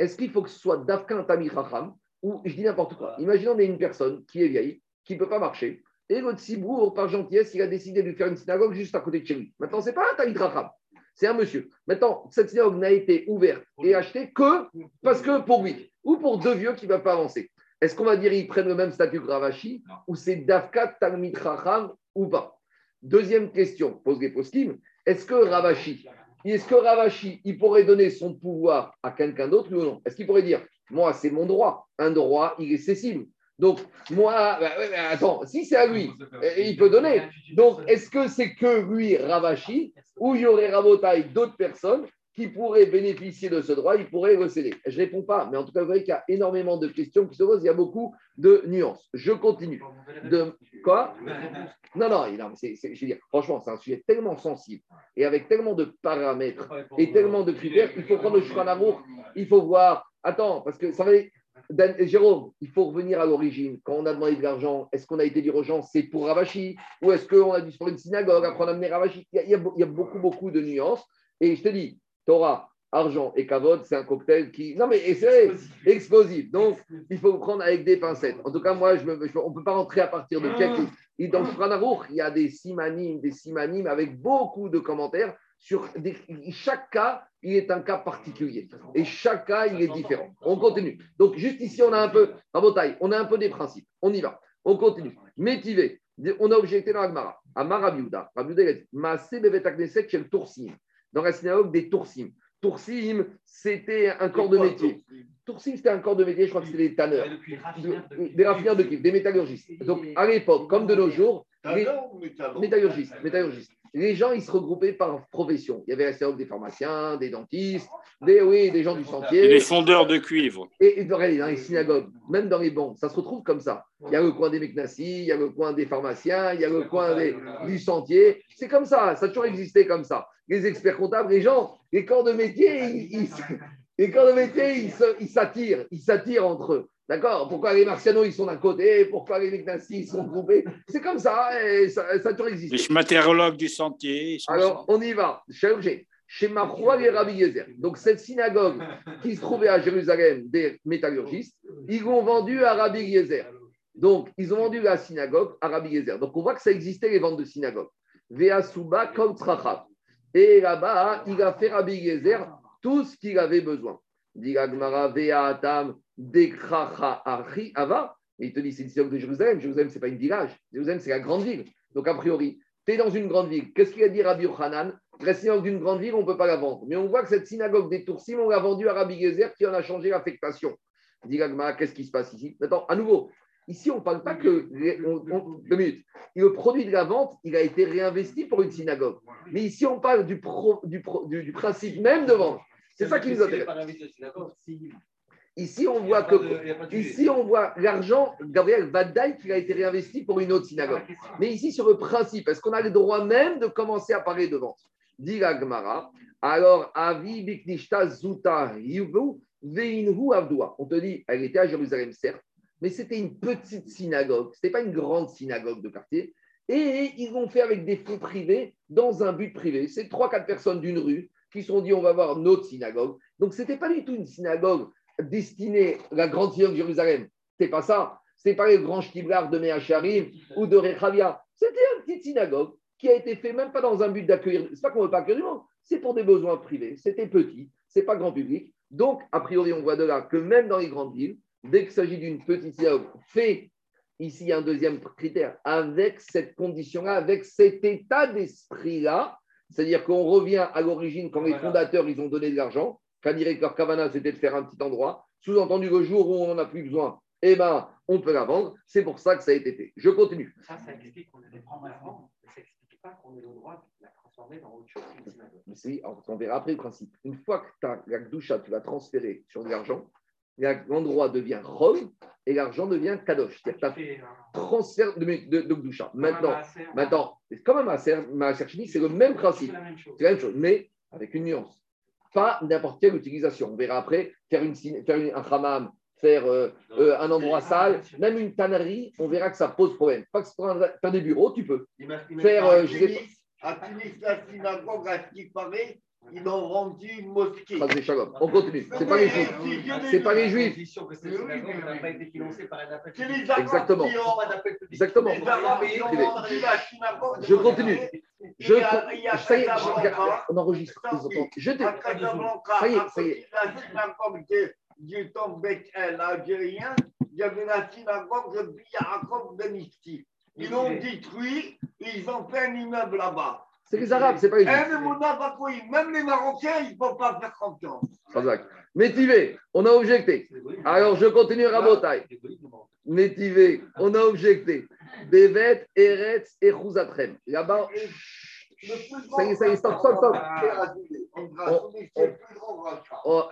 est-ce qu'il faut que ce soit Dafka Tami Chacham ou je dis n'importe quoi. Imaginons qu'on ait une personne qui est vieille, qui ne peut pas marcher, et votre Sibour, par gentillesse, il a décidé de lui faire une synagogue juste à côté de chez lui. Maintenant, ce n'est pas un Talit Racham, c'est un monsieur. Maintenant, cette synagogue n'a été ouverte et achetée que parce que pour lui, ou pour deux vieux qui ne peuvent pas avancer. Est-ce qu'on va dire qu'ils prennent le même statut que Ravashi, ou c'est Dafka Talmid Racham ou pas? Deuxième question, pose les poskim. Est-ce que Ravashi, est-ce que Ravashi, il pourrait donner son pouvoir à quelqu'un d'autre, ou non? Est-ce qu'il pourrait dire moi, c'est mon droit. Un droit, il est cessible. Donc, moi, bah, attends, si c'est à lui, il peut donner. Donc, est-ce que c'est que lui, Ravashi, ou il y aurait Rabotai d'autres personnes qui pourraient bénéficier de ce droit, il pourrait le céder Je ne réponds pas, mais en tout cas, vous voyez qu'il y a énormément de questions qui se posent, il y a beaucoup de nuances. Je continue. De... Quoi Non, non, non c'est, je veux dire, franchement, c'est un sujet tellement sensible et avec tellement de paramètres et tellement de critères, il faut prendre le choix d'amour il faut voir. Attends, parce que ça va. Jérôme, il faut revenir à l'origine. Quand on a demandé de l'argent, est-ce qu'on a été dire aux gens c'est pour Ravachi Ou est-ce qu'on a dû pour une synagogue, après on a amené Ravachi? Il y, a, il y, a, beaucoup, beaucoup de nuances. Et je te dis, Torah, argent et kavod, c'est un cocktail qui. Non, mais c'est explosif. Donc, il faut prendre avec des pincettes. En tout cas, moi, je on ne peut pas rentrer à partir de quelques. Et dans le il y a des simanimes, des simanimes avec beaucoup de commentaires sur chaque cas, il est un cas particulier. Et chaque cas, il est différent. On continue. Donc, juste ici, on a un peu, Rabotaille, on a un peu des principes. On y va. On continue. Métivé. On a objecté dans Agmara. Amar Rabiouda. Rabiouda, il a dit Maasé Bevet Agneset, chez le. Dans la synagogue des Toursim. Toursim, c'était un corps de métier. Toursim, c'était un corps de métier, je crois que c'était des tanneurs, des raffineurs de cuivre, des métallurgistes. Donc, à l'époque, comme de nos jours, les... métallurgistes, métallurgistes. Les gens, ils se regroupaient par profession. Il y avait la synagogue des pharmaciens, des dentistes, des, oui, des gens du sentier. des fondeurs de cuivre. Et, dans les synagogues, même dans les banques, ça se retrouve comme ça. Il y a le coin des Meknassi, il y a le coin des pharmaciens, il y a le coin des, du sentier. C'est comme ça, ça a toujours existé comme ça. Les experts comptables, les gens, les corps de métier, ils, les corps de métier, ils s'attirent, ils s'attirent entre eux. D'accord? Pourquoi les martianos, ils sont d'un côté? Pourquoi les Meknassi, ils sont groupés? C'est comme ça, et ça, a toujours existé. Les matériologues du sentier. Alors, on y va. Chez chez Mahroua et Rabbi Yezer. Donc, cette synagogue qui se trouvait à Jérusalem des métallurgistes, ils l'ont vendue à Rabbi Yezer. Donc, ils ont vendu la synagogue à Rabbi Yezer. Donc, on voit que ça existait les ventes de synagogue. Veasuba comme Trachat. Et là-bas, il a fait Rabbi Yezer tout ce qu'il avait besoin. Il te dit, c'est synagogue de Jérusalem. Jérusalem, ce n'est pas une village. Jérusalem, c'est la grande ville. Donc, a priori, tu es dans une grande ville. Qu'est-ce qu'il a dit Rabbi Yochanan? La synagogue d'une grande ville, on ne peut pas la vendre. Mais on voit que cette synagogue des Toursim, on l'a vendue à Rabbi Gezer qui en a changé l'affectation. Dit qu'est-ce qui se passe ici? Attends, à nouveau, ici, on ne parle pas que. deux minutes. le produit de la vente, il a été réinvesti pour une synagogue. Mais ici, on parle du, du, du principe même de vente. C'est ça qui nous intéresse. Ici, on voit que ici, on voit l'argent, Gabriel Vadaï, qui a été réinvesti pour une autre synagogue. Mais ici, sur le principe, est-ce qu'on a le droit même de commencer à parler de vente? Dit la Gemara. Alors, Avi Biknishta Zuta Veinhu Avdoua. On te dit, elle était à Jérusalem, certes, mais c'était une petite synagogue. Ce n'était pas une grande synagogue de quartier. Et ils l'ont fait avec des fonds privés dans un but privé. C'est trois, quatre personnes d'une rue qui se sont dit on va voir notre synagogue. Donc, ce n'était pas du tout une synagogue destiné la grande synagogue de Jérusalem. C'est pas ça. C'est pas les grands shtiblard de Meacharim ou de Rechavia. C'était une petite synagogue qui a été fait même pas dans un but d'accueillir. C'est pas qu'on veut pas accueillir du monde. C'est pour des besoins privés. C'était petit. C'est pas grand public. Donc, a priori, on voit de là que même dans les grandes villes, dès qu'il s'agit d'une petite synagogue, fait ici un deuxième critère, avec cette condition-là, avec cet état d'esprit-là, c'est-à-dire qu'on revient à l'origine quand les fondateurs, ils ont donné de l'argent, dirait que leur kavana, c'était de faire un petit endroit. Sous-entendu, le jour où on n'en a plus besoin, eh ben, on peut la vendre. C'est pour ça que ça a été fait. Je continue. Ça, ça explique qu'on avait prendre avant, mais ça n'explique pas qu'on ait le droit de la transformer dans autre chose. Si, on verra après le principe. Une fois que tu as la doucha, tu l'as transféré sur de l'argent, l'endroit devient rome et l'argent devient kadosh. C'est-à-dire que tu transfert de, de, de. Maintenant, maintenant comme un maaser c'est le même principe. C'est la même chose, mais avec une nuance pas n'importe quelle utilisation. On verra après, faire, une, faire un hammam, faire euh, euh, un endroit sale, même une tannerie, on verra que ça pose problème. Pas que faire des bureaux, tu peux. Faire, euh, je sais À Tunis, la synagogue, à ce qui paraît, ils ont rendu une mosquée. On continue. C'est pas les juifs. C'est pas les juifs. Exactement. Exactement. Je continue. Je, ça y est, on enregistre. Je te, ça y est, ça y est. La synagogue du temps algérien, il y avait la synagogue de Yaakov Ben Ils l'ont détruit, ils ont fait un immeuble là-bas. C'est les Arabes, c'est pas les Juifs. Même les Marocains, ils ne peuvent pas faire confiance. Métivé, on a objecté. Alors je continue à Rabotai. Métivé, on a objecté. Bevet, Eretz et Chouzatrem. Là-bas, ça y est, ça y est, stop, stop, stop. Oh,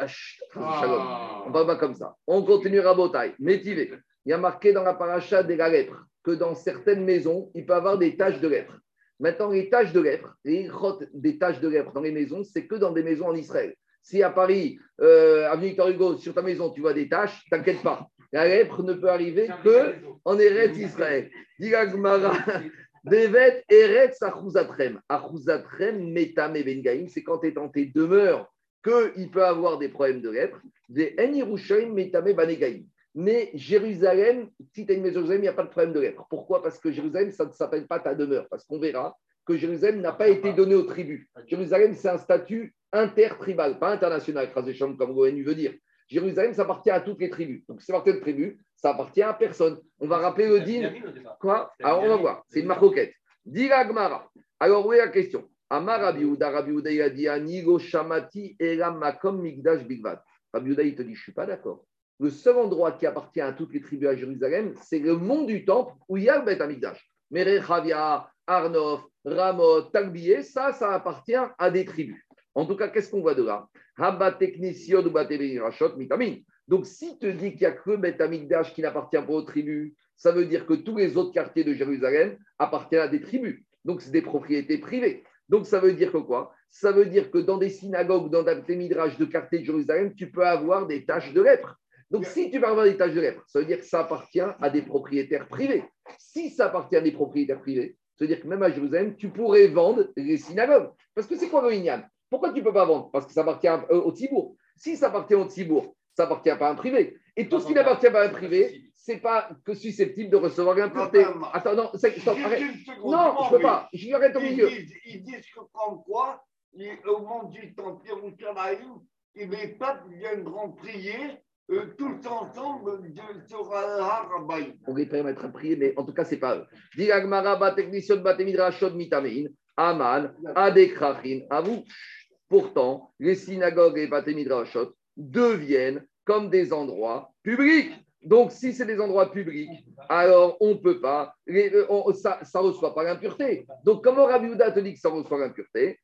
on va pas comme ça. On continue Rabotai. Métivé. Il y a marqué dans la paracha de la lèpre que dans certaines maisons, il peut y avoir des taches de lèpre. Maintenant, les taches de lèpre, les des taches de lèpre dans les maisons, c'est que dans des maisons en Israël. Si à Paris, euh, avenue Victor Hugo, sur ta maison, tu vois des taches, t'inquiète pas. La lèpre ne peut arriver que en Eretz Israël. Devet Eretz Achouzatrem. Achouzatrem Metame Bengaim, c'est quand tu es dans tes demeures qu'il peut avoir des problèmes de lèpre. Des Enirushaim Metame Banegaim. Mais Jérusalem, si tu as une maison Jérusalem, il n'y a pas de problème de lèpre. Pourquoi? Parce que Jérusalem, ça ne s'appelle pas ta demeure. Parce qu'on verra que Jérusalem n'a pas été donné aux tribus. Jérusalem, c'est un statut intertribal, pas international, comme l'ONU veut dire. Jérusalem, ça appartient à toutes les tribus. Donc, c'est appartient aux tribus, ça appartient à personne. On va rappeler le din. Quoi? Alors, on va voir. C'est une marcoquette. Dira Gmara. Alors, où est la question? Amar Rabiouda, il a dit Anigo Shamati Makom Migdash Bigvad. Rabiouda, il te dit Je ne suis pas d'accord. Le seul endroit qui appartient à toutes les tribus à Jérusalem, c'est le mont du temple où il y a le Beth Amigdash. Chavia, Arnof, Ramot, Talbié, ça, ça appartient à des tribus. En tout cas, qu'est-ce qu'on voit de là? Donc, si tu dis qu'il n'y a que Beth Amikdash qui n'appartient pas aux tribus, ça veut dire que tous les autres quartiers de Jérusalem appartiennent à des tribus. Donc, c'est des propriétés privées. Donc, ça veut dire que quoi? Ça veut dire que dans des synagogues, dans des midrash de quartiers de Jérusalem, tu peux avoir des tâches de lèpre. Donc, si tu peux avoir tâches de lèpre, ça veut dire que ça appartient à des propriétaires privés. Si ça appartient à des propriétaires privés, ça veut dire que même à Jérusalem, tu pourrais vendre les synagogues. Parce que c'est quoi le Inyan pourquoi tu ne peux pas vendre? Parce que ça appartient au Tibour. Si ça appartient au Tibour, ça appartient pas à un privé. Et tout ce qui n'appartient pas à un privé, c'est pas que susceptible de recevoir l'impureté. Attends, non, arrête. Non, je ne peux pas. Je arrête au milieu. Ils disent, que comme quoi, au monde du temple les peuples viendront prier euh, tous ensemble sur Harabay. On les permettre de prier, mais en tout cas, ce n'est pas eux. Diragmaraba, technicien de Batemidrashod Mitamein, Aman, Adekrachin. Pourtant, les synagogues et les midrashot deviennent comme des endroits publics. Donc, si c'est des endroits publics, alors on ne peut pas, euh, ça ne reçoit pas l'impureté. Donc, comment Rabbi te dit que ça reçoit l'impureté?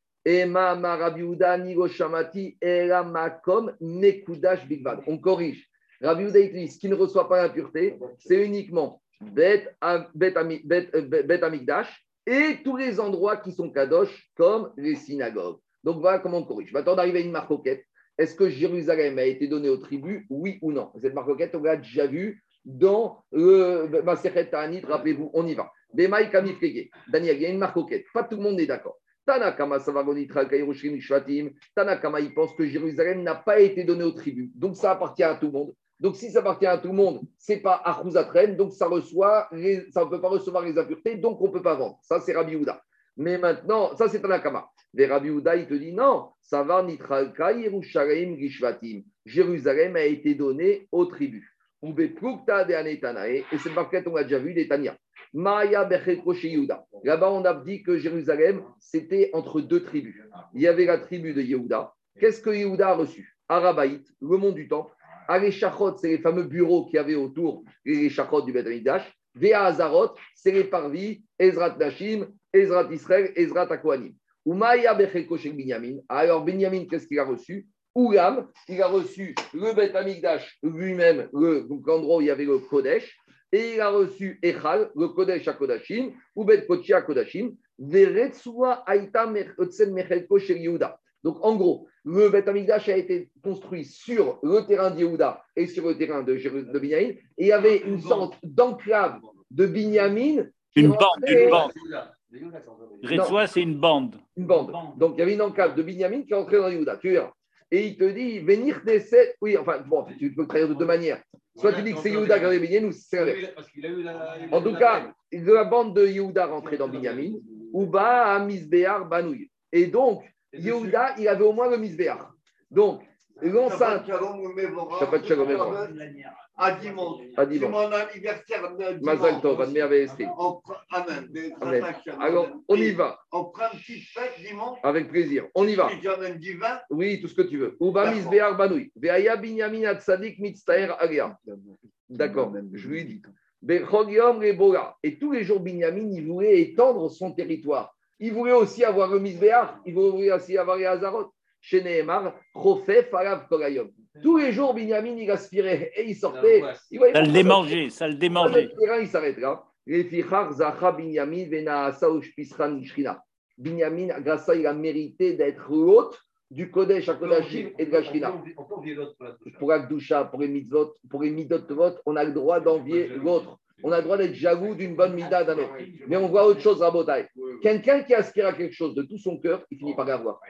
On corrige. Rabbi dit ce qui ne reçoit pas l'impureté, c'est uniquement Bet, bet, Amigdash et tous les endroits qui sont Kadosh, comme les synagogues. Donc voilà comment on corrige. Maintenant d'arriver à une marcoquette. Est-ce que Jérusalem a été donné aux tribus? Oui ou non? Cette marcoquette, on l'a déjà vue dans le Maseret. Rappelez-vous, on y va. Kamifkege. Daniel, il y a une marcoquette. Pas tout le monde est d'accord. Tanakama Tanakama, il pense que Jérusalem n'a pas été donné aux tribus. Donc ça appartient à tout le monde. Donc si ça appartient à tout le monde, c'est pas Achuzatren, donc ça reçoit, ça ne peut pas recevoir les impuretés, donc on ne peut pas vendre. Ça, c'est Rabbi Houda. Mais maintenant, ça c'est Tanakama. Mais Rabbi Houda, il te dit non, ça va Nitralka, Yerushalayim, Gishvatim. Jérusalem a été donné aux tribus. Et cette marquette, on l'a déjà vu, des Tania. Maya Là-bas, on a dit que Jérusalem, c'était entre deux tribus. Il y avait la tribu de Yehuda. Qu'est-ce que Yehuda a reçu? Arabaït, le monde du temple. Areshachot, c'est les fameux bureaux qu'il y avait autour, les chachot du Beth Amikdash. Vea Azarot, c'est les parvis, Ezrat Nashim, Ezrat Israël, Ezrat Akohanim. Umaya Shel Binyamin. Alors, Binyamin, qu'est-ce qu'il a reçu? Oulam, il a reçu le Beth Amikdash lui-même, l'endroit où il y avait le Kodesh, et il a reçu Echal, le Kodesh à Kodashim, ou Bet Kodesh à Kodashim, Veretsua Aïta Mechelko Shel Yehuda. Donc, en gros, le Beth Amikdash a été construit sur le terrain d'Yehuda et sur le terrain de, de Binyamin. Et il y avait une sorte d'enclave de Binyamin. Une bande, une bande. C'est une bande. Une bande. Donc, il y avait une enclave de Binyamin qui est entrée dans Yehuda. Tu vois et il te dit, venir des Oui, enfin, bon, tu peux traduire de deux manières. Soit tu dis que c'est Yehuda qui avait Binyamin, ou c'est En tout cas, la bande de Yehuda rentrait dans Binyamin, ou bas à Misbéar Banouille. Et donc, Yehuda, il avait au moins le misbéach. Donc, l'enceinte. Shabbat Shalom À dimanche. À dimanche. C'est mon anniversaire de Mazal Tov, Amen. Amen. Alors, on y va. On prend une petite fête dimanche. Avec plaisir. On y va. J'amène du vin. Oui, tout ce que tu veux. Uba misbéach banoui. Veaya binyamin atzadik mitztaer agia. D'accord, je lui dis. Et tous les jours, Binyamin, il voulait étendre son territoire. Il voulait aussi avoir le misbéach, il voulait aussi avoir les Hazarot. Chez Nehemar. Tous les jours, Binyamin, il aspirait et il sortait. Il ça le démangeait, ça le démangeait. Il s'arrêtera. Binyamin, grâce à ça, il a mérité d'être l'hôte du Kodesh à Kodashim et de la Shrina. Pour Akdusha, pour les mitzvot, pour les midot on a le droit d'envier l'autre. On a le droit d'être jaloux d'une bonne mida d'un autre. Mais on voit autre chose, Rabotai. Quelqu'un qui aspire à quelque chose de tout son cœur, il finit par l'avoir.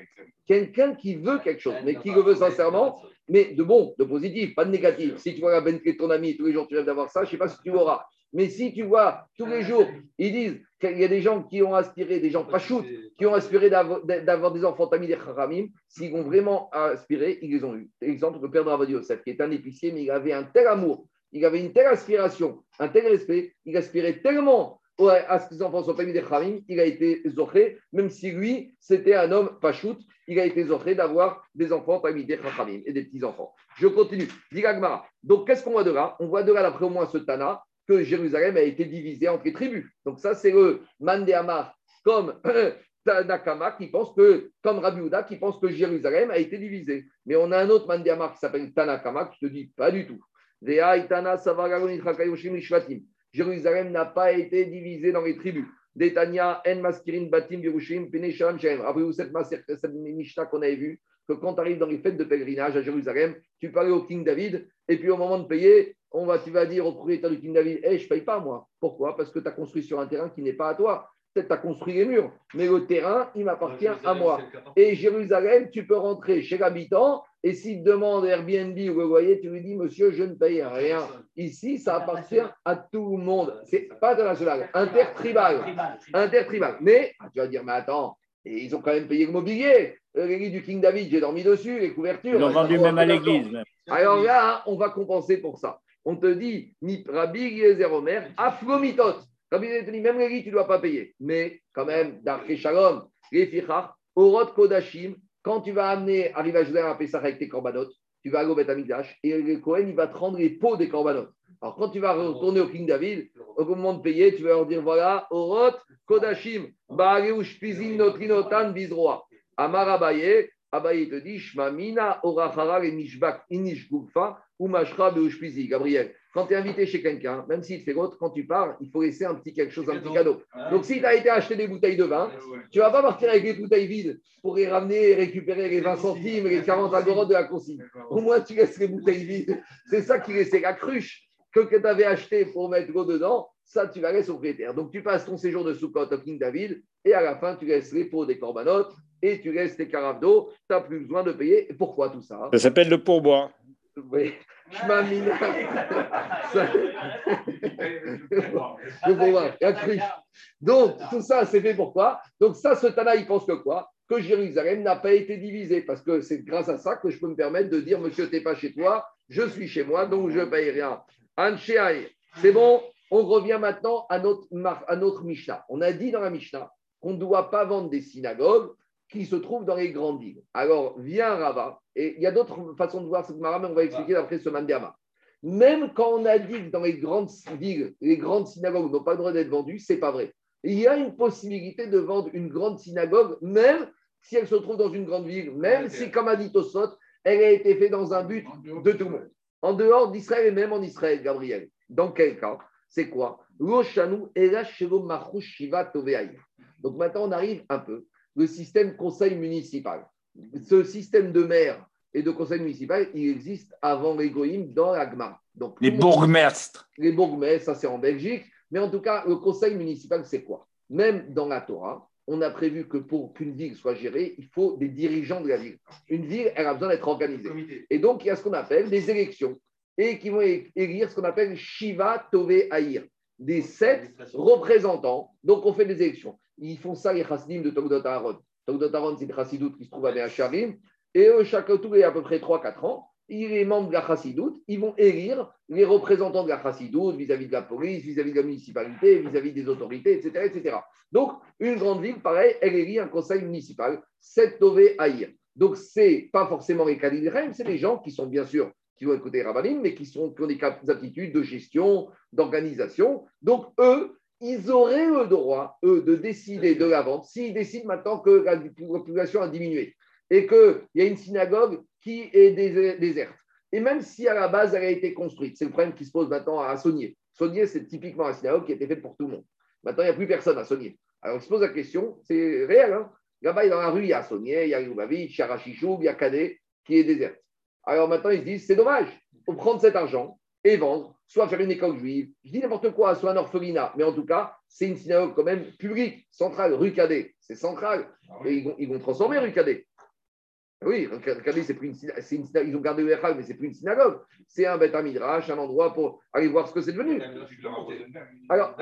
Quelqu'un qui veut quelque chose, mais qui le veut sincèrement, mais de bon, de positif, pas de négatif. Si tu vois la Bentley de ton ami tous les jours tu rêves d'avoir ça, je ne sais pas si tu auras. Mais si tu vois tous les jours, ils disent qu'il y a des gens qui ont aspiré, des gens shoot, qui ont aspiré d'avoir des enfants tamis des Kharamim, s'ils ont vraiment aspiré, ils les ont eu. Exemple, le père de Ravadi Yosef, qui est un épicier, mais il avait un tel amour, il avait une telle aspiration, un tel respect, il aspirait tellement à ce que ses enfants soient tamis des Kharamim, il a été zoché, même si lui, c'était un homme pas shoot, il a été zoché d'avoir des enfants tamis des et des petits-enfants. Je continue. Digagmara. Donc, qu'est-ce qu'on voit de là? On voit de là, d'après au moins ce Tana, que Jérusalem a été divisée entre les tribus. Donc ça, c'est le Mandéamar comme Tanakama qui pense que, comme Rabbi qui pense que Jérusalem a été divisée. Mais on a un autre Mandéamar qui s'appelle Tanakama qui te dit pas du tout. Jérusalem n'a pas été divisée dans les tribus. Détania, En Maskirin, Batim, Yerushim, Penesham, Shem. Rappelez-vous cette, cette Mishnah qu'on avait vue, que quand tu arrives dans les fêtes de pèlerinage à Jérusalem, tu parlais au King David, et puis au moment de payer, on va, tu vas dire au propriétaire du King David hey, Je ne paye pas, moi. Pourquoi? Parce que tu as construit sur un terrain qui n'est pas à toi. Peut-être tu as construit les murs, mais le terrain, il m'appartient à moi. Et Jérusalem, tu peux rentrer chez l'habitant, et s'il te demande Airbnb ou le loyer, tu lui dis Monsieur, je ne paye rien. Ici, ça appartient à tout le monde. C'est pas international, intertribal. Intertribal. Mais tu vas dire Mais attends, ils ont quand même payé le mobilier. L'église du King David, j'ai dormi dessus, les couvertures. Ils ont vendu même à l'église. Alors là, on va compenser pour ça on te dit, Rabbi Yezer Omer, Aflomitot. Rabbi dit, même les tu ne dois pas payer. Mais quand même, les Orot Kodashim, quand tu vas amener, à Jérusalem à Pessah avec tes corbanotes, tu vas aller au Beth et le Cohen, il va te rendre les pots des corbanotes. Alors, quand tu vas retourner au King David, au moment de payer, tu vas leur dire voilà, Orot Kodashim, Baareush Pizin Notrinotan Bizroa. Amar Abaye, Abaye te dit Shmamina Orachara et Mishbak Inish Gulfa ou Mashra Beushpizi. Gabriel, quand tu es invité chez quelqu'un, même s'il te fait l'autre, quand tu pars, il faut laisser un petit quelque chose, un petit cadeau. Donc, si tu as été acheter des bouteilles de vin, tu ne vas pas partir avec les bouteilles vides pour les ramener et récupérer les 20 centimes, les 40 agorotes de la consigne. Au moins, tu laisses les bouteilles vides. C'est ça qui laissait la cruche que, que tu avais acheté pour mettre l'eau dedans. Ça, tu la laisses au propriétaire. Donc, tu passes ton séjour de Sukkot au King David et à la fin, tu laisses les pots des corbanotes et tu laisses tes carafes d'eau, tu n'as plus besoin de payer. Pourquoi tout ça? Ça s'appelle le pourboire. Oui, je m'amine. le pourboire, Donc, tout ça, c'est fait pourquoi Donc, ça, ce Tana, il pense que quoi? Que Jérusalem n'a pas été divisé, parce que c'est grâce à ça que je peux me permettre de dire, monsieur, tu n'es pas chez toi, je suis chez moi, donc je ne paye rien. C'est bon, on revient maintenant à notre, à notre Mishnah. On a dit dans la Mishnah qu'on ne doit pas vendre des synagogues qui se trouvent dans les grandes villes. Alors, vient Rava, et il y a d'autres façons de voir cette mara, mais on va expliquer d'après ce Mandéama. Même quand on a dit que dans les grandes villes, les grandes synagogues n'ont pas le droit d'être vendues, c'est pas vrai. Il y a une possibilité de vendre une grande synagogue, même si elle se trouve dans une grande ville, même si, comme a dit Tosot, elle a été faite dans un but de tout le monde. En dehors d'Israël et même en Israël, Gabriel. Dans quel cas? C'est quoi? Donc maintenant, on arrive un peu le système conseil municipal. Ce système de maire et de conseil municipal, il existe avant les dans l'Agma. Donc, les bourgmestres. Les bourgmestres, ça c'est en Belgique. Mais en tout cas, le conseil municipal, c'est quoi? Même dans la Torah, on a prévu que pour qu'une ville soit gérée, il faut des dirigeants de la ville. Une ville, elle a besoin d'être organisée. Et donc, il y a ce qu'on appelle des élections et qui vont élire ce qu'on appelle Shiva Tove Aïr, des sept représentants. Donc, on fait des élections. Ils font ça, les chassidim de Togdot Aaron. Togdot Aaron, c'est une chassidoute qui se trouve à Be'acharim. Et eux, il y a à peu près 3-4 ans, les membres de la chassidoute, ils vont élire les représentants de la chassidoute vis-à-vis de la police, vis-à-vis de la municipalité, vis-à-vis des autorités, etc., etc. Donc, une grande ville, pareil, elle élit un conseil municipal, c'est Tové Aïr. Donc, ce n'est pas forcément les Kadim c'est des gens qui sont bien sûr qui vont écouter Rabbanim, mais qui, sont, qui ont des aptitudes de gestion, d'organisation. Donc, eux, ils auraient le droit, eux, de décider de la vente s'ils décident maintenant que la population a diminué et qu'il y a une synagogue qui est déserte. Et même si à la base elle a été construite, c'est le problème qui se pose maintenant à Saunier. Saunier, c'est typiquement la synagogue qui a été faite pour tout le monde. Maintenant, il n'y a plus personne à Saunier. Alors, il se pose la question, c'est réel, hein Là-bas, dans la rue, il y a Sonier, il y a Lubavitch, il y a Rachichou, il y a Cadet qui est déserte. Alors maintenant, ils se disent c'est dommage, faut prendre cet argent et vendre, soit faire une école juive, je dis n'importe quoi, soit un orphelinat, mais en tout cas, c'est une synagogue quand même publique, centrale, rue Cadet, c'est central. Et ils vont, ils vont transformer rue Cadet. Oui, regardez, c'est une, une, ils ont gardé le Echal, mais c'est plus une synagogue. C'est un Beth Midrash, un endroit pour aller voir ce que c'est devenu. Alors,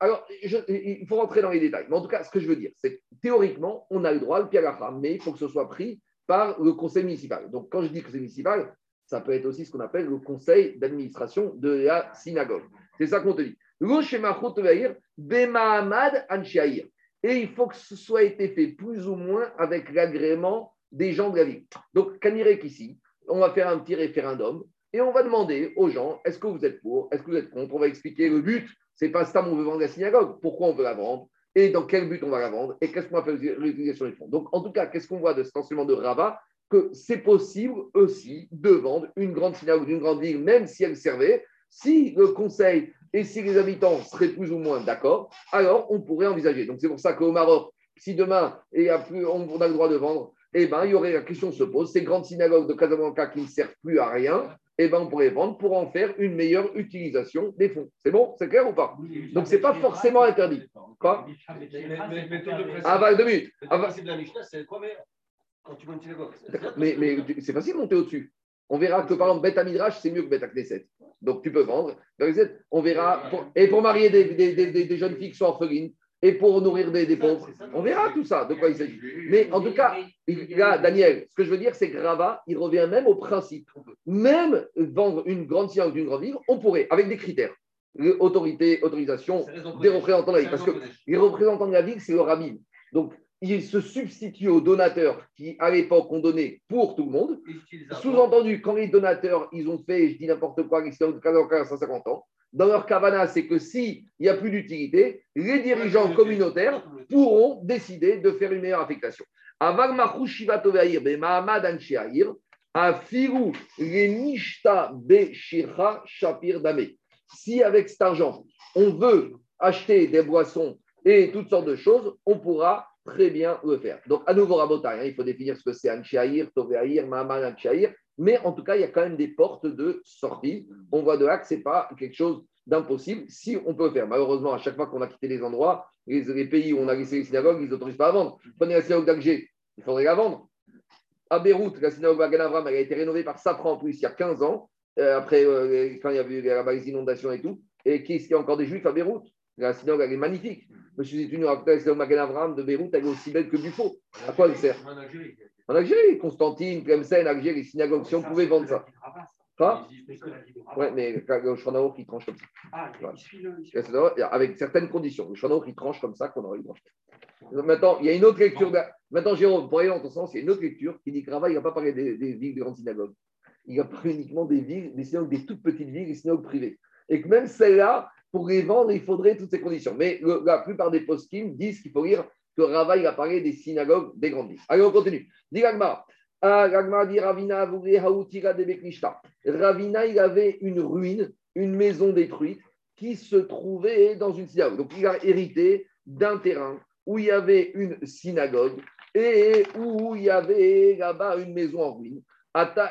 alors il faut rentrer dans les détails. Mais en tout cas, ce que je veux dire, c'est théoriquement, on a le droit, le Pialacha, mais il faut que ce soit pris par le conseil municipal. Donc, quand je dis conseil municipal, ça peut être aussi ce qu'on appelle le conseil d'administration de la synagogue. C'est ça qu'on te dit. Et il faut que ce soit été fait plus ou moins avec l'agrément des gens de la ville. Donc, Kanirek ici, on va faire un petit référendum et on va demander aux gens est-ce que vous êtes pour? Est-ce que vous êtes contre? On va expliquer le but. C'est pas ça, on veut vendre la synagogue. Pourquoi on veut la vendre? Et dans quel but on va la vendre? Et qu'est-ce qu'on va faire l'utilisation des fonds? Donc, en tout cas, qu'est-ce qu'on voit de cet enseignement de Rava Que c'est possible aussi de vendre une grande synagogue d'une grande ville, même si elle servait. Si le conseil et si les habitants seraient plus ou moins d'accord, alors on pourrait envisager. Donc, c'est pour ça qu'au Maroc, si demain et on a le droit de vendre eh ben, il y aurait la question se pose, ces grandes synagogues de Casablanca qui ne servent plus à rien, eh ben, on pourrait vendre pour en faire une meilleure utilisation des fonds. C'est bon? C'est clair ou pas? Donc, ce n'est pas forcément interdit. Quoi? Ah, deux minutes. Mais, mais c'est facile de monter au-dessus. On verra que par exemple, Beth Midrash, c'est mieux que Beth Knesset. Donc tu peux vendre. On verra. et pour marier des, des, des, des, jeunes filles qui sont orphelines, et pour nourrir des, pauvres. On verra tout ça, de quoi il s'agit. Mais en tout cas, là, Daniel, ce que je veux dire, c'est que Rava, il revient même au principe. Même vendre une grande science d'une grande ville, on pourrait, avec des critères. Autorité, autorisation des représentants de la ville. Parce que les représentants de la ville, c'est le rabbin. Donc, il se substitue aux donateurs qui, à l'époque, ont donné pour tout le monde. Sous-entendu, quand les donateurs, ils ont fait, je dis n'importe quoi, ils de 150 ans, dans leur kavana, c'est que s'il n'y a plus d'utilité, les dirigeants communautaires pourront décider de faire une meilleure affectation. Si avec cet argent, on veut acheter des boissons et toutes sortes de choses, on pourra très bien le faire. Donc, à nouveau, Rabotai, hein, il faut définir ce que c'est Anchiaïr, Toveahir, Mahamad Anchiaïr. Mais en tout cas, il y a quand même des portes de sortie. On voit de là que ce n'est pas quelque chose d'impossible si on peut faire. Malheureusement, à chaque fois qu'on a quitté les endroits, les, pays où on a laissé les synagogues, ils n'autorisent pas à vendre. Prenez la synagogue d'Alger, il faudrait la vendre. À Beyrouth, la synagogue Bagan elle a été rénovée par Safran en plus il y a 15 ans, euh, après euh, quand il y a eu les inondations et tout. Et qu'est-ce qu'il y a encore des juifs à Beyrouth? La synagogue, elle est magnifique. Monsieur Zitoun, la synagogue de Beyrouth, elle est aussi belle que Buffo. À quoi elle sert en Algérie, Constantine, Tlemcen, Algérie, synagogue, si on pouvait vendre ça. Pas Ouais, mais le Shanaour qui tranche comme ça. Ah, Avec certaines conditions. Le Shanaour qui tranche comme ça qu'on aurait eu Maintenant, il y a une autre lecture. Maintenant, Jérôme, pour aller dans ton sens, il y a une autre lecture qui dit que Rava, il ne va pas parler des, villes de grandes synagogues. Il va parler uniquement des villes, des synagogues, des toutes petites villes, des synagogues privées. Et que même celles-là, pour les vendre, il faudrait toutes ces conditions. Mais la plupart des post disent qu'il faut lire que Rava, il a parlé des synagogues des grandes villes. Allez, on continue. Dis ah, dit Ravina, Ravina, il avait une ruine, une maison détruite qui se trouvait dans une synagogue. Donc, il a hérité d'un terrain où il y avait une synagogue et où il y avait là-bas une maison en ruine.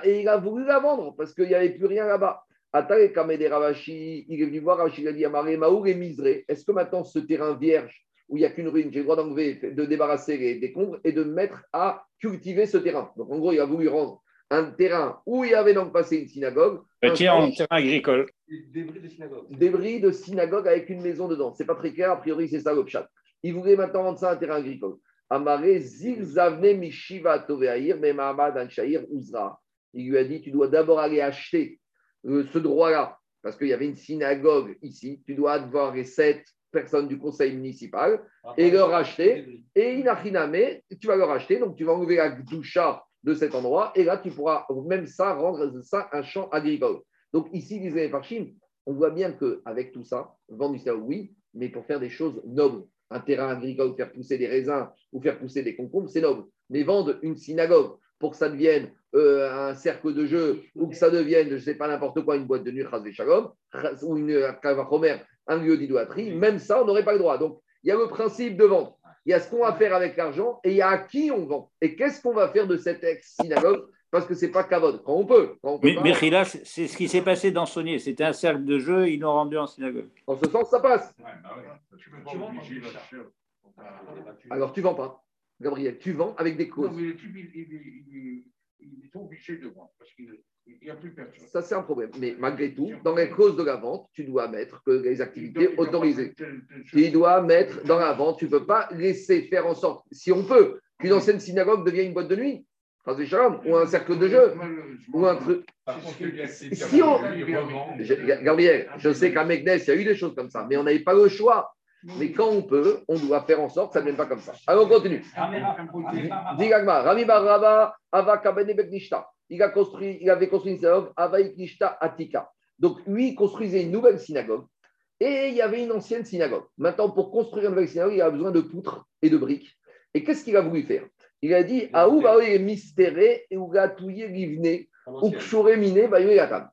Et il a voulu la vendre parce qu'il n'y avait plus rien là-bas. Ravashi, il est venu voir Ravashi, il a dit Amare Maour et Miseré. Est-ce que maintenant ce terrain vierge où il n'y a qu'une ruine, j'ai le droit d'enlever, de débarrasser les décombres et de mettre à cultiver ce terrain? Donc en gros, il a voulu rendre un terrain où il y avait donc passé une synagogue. En terrain agricole? Débris de synagogue. Débris de synagogue avec une maison dedans. C'est pas très clair, a priori, c'est ça le chat. Il voulait maintenant rendre ça un terrain agricole. Amare Zilzavne Mishiva Toveahir, mais Mahamad Anshair Uzra. Il lui a dit Tu dois d'abord aller acheter euh, ce droit-là, parce qu'il y avait une synagogue ici. Tu dois avoir les sept personnes du conseil municipal et leur acheter. Et Inachiname, tu vas leur acheter, donc tu vas enlever la doucha de cet endroit et là tu pourras même ça rendre ça un champ agricole. Donc ici, disait Farchim, on voit bien qu'avec tout ça, vendre du oui, mais pour faire des choses nobles. Un terrain agricole, faire pousser des raisins ou faire pousser des concombres, c'est noble. Mais vendre une synagogue pour que ça devienne euh, un cercle de jeu ou que ça devienne, je ne sais pas, n'importe quoi, une boîte de nuit, ou une cavachomer, un lieu d'idolâtrie, même ça, on n'aurait pas le droit. Donc, il y a le principe de vente. il y a ce qu'on va faire avec l'argent et il y a à qui on vend. Et qu'est-ce qu'on va faire de cette ex-synagogue? Parce que ce n'est pas Kavod. Quand on peut. Quand on peut mais, mais c'est ce qui s'est passé dans Saunier. C'était un cercle de jeu, ils l'ont rendu en synagogue. En ce sens, ça passe. Alors, tu vends pas. Gabriel, tu vends avec des causes. Non, mais il, est obligé de vendre parce qu'il n'y a plus personne. Ça, c'est un problème. Mais malgré tout, dans les causes de la vente, tu dois mettre que les activités autorisées. Tu dois mettre dans la vente, tu ne peux pas laisser faire en sorte, si on peut, qu'une ancienne synagogue devienne une boîte de nuit. Ou un cercle de jeu, ou un truc. Si on... Gabriel, je sais qu'à Megnes, il y a eu des choses comme ça, mais on n'avait pas le choix. Mais quand on peut, on doit faire en sorte que ça ne vienne pas comme ça. Alors on continue. Rami Baraba, Ava Il, a construit, il avait construit une synagogue, Ava Atika. Donc lui, il construisait une nouvelle synagogue et il y avait une ancienne synagogue. Maintenant, pour construire une nouvelle synagogue, il a besoin de poutres et de briques. Et qu'est-ce qu'il a voulu faire? Il a dit mystéré et livne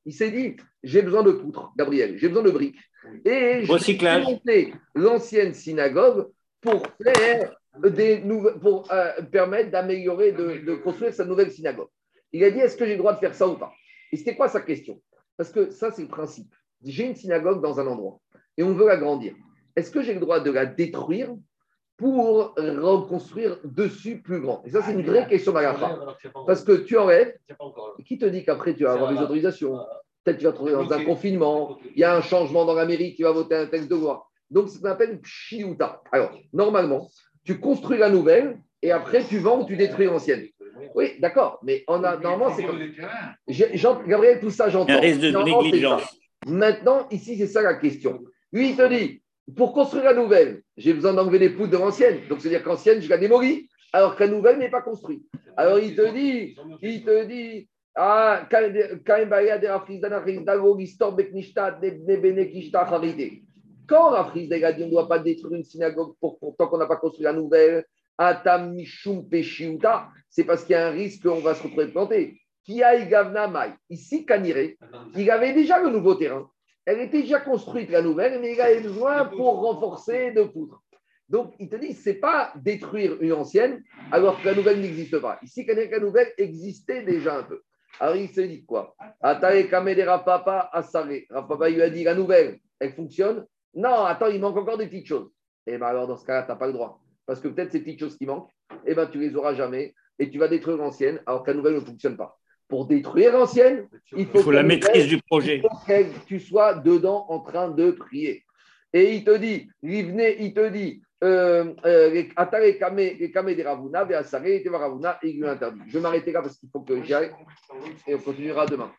il s'est dit, j'ai besoin de poutres, Gabriel, j'ai besoin de briques. Et j'ai monté l'ancienne synagogue pour faire des pour euh, permettre d'améliorer, de, construire sa nouvelle synagogue. Il a dit, est-ce que j'ai le droit de faire ça ou pas? Et c'était quoi sa question? Parce que ça, c'est le principe. J'ai une synagogue dans un endroit et on veut l'agrandir. Est-ce que j'ai le droit de la détruire? Pour reconstruire dessus plus grand Et ça, c'est une vraie question d'Agafa. Parce que tu enlèves. Qui te dit qu'après, tu vas avoir des autorisations? Peut-être tu vas trouver dans un confinement, il y a un changement dans la mairie, tu vas voter un texte de loi. Donc, c'est ce qu'on appelle Pshiuta. Alors, normalement, tu construis la nouvelle et après, tu vends ou tu détruis l'ancienne. Oui, d'accord, mais on a, normalement, c'est comme. Jean, Gabriel, tout ça, j'entends. Maintenant, ici, c'est ça la question. Lui, il te dit pour construire la nouvelle, j'ai besoin d'enlever les poutres de l'ancienne. Donc, c'est-à-dire qu'ancienne, je la démolis, alors que la nouvelle n'est pas construite. Alors, il te dit, il te dit, ah, quand Rafriz a dit on ne doit pas détruire une synagogue pour, tant qu'on n'a pas construit la nouvelle, c'est parce qu'il y a un risque qu'on va se retrouver planté. Ici, Kanire, il avait déjà le nouveau terrain. Elle était déjà construite, la nouvelle, mais il avait besoin pour renforcer de poutres. Donc, il te dit, ce n'est pas détruire une ancienne alors que la nouvelle n'existe pas. Ici, la nouvelle existait déjà un peu. Alors, il se dit quoi? Atae Kamedera Papa Asare. Papa lui a dit, la nouvelle, elle fonctionne? Non, attends, il manque encore des petites choses. Et eh bien, alors, dans ce cas-là, tu n'as pas le droit. Parce que peut-être ces petites choses qui manquent, et eh ben, tu les auras jamais et tu vas détruire l'ancienne alors que la nouvelle ne fonctionne pas pour détruire l'ancienne, il faut, la maîtrise du projet. Il faut que tu sois dedans en train de prier. Et il te dit, il te dit, il lui interdit. Je vais m'arrêter là parce qu'il faut que j'y aille et on continuera demain.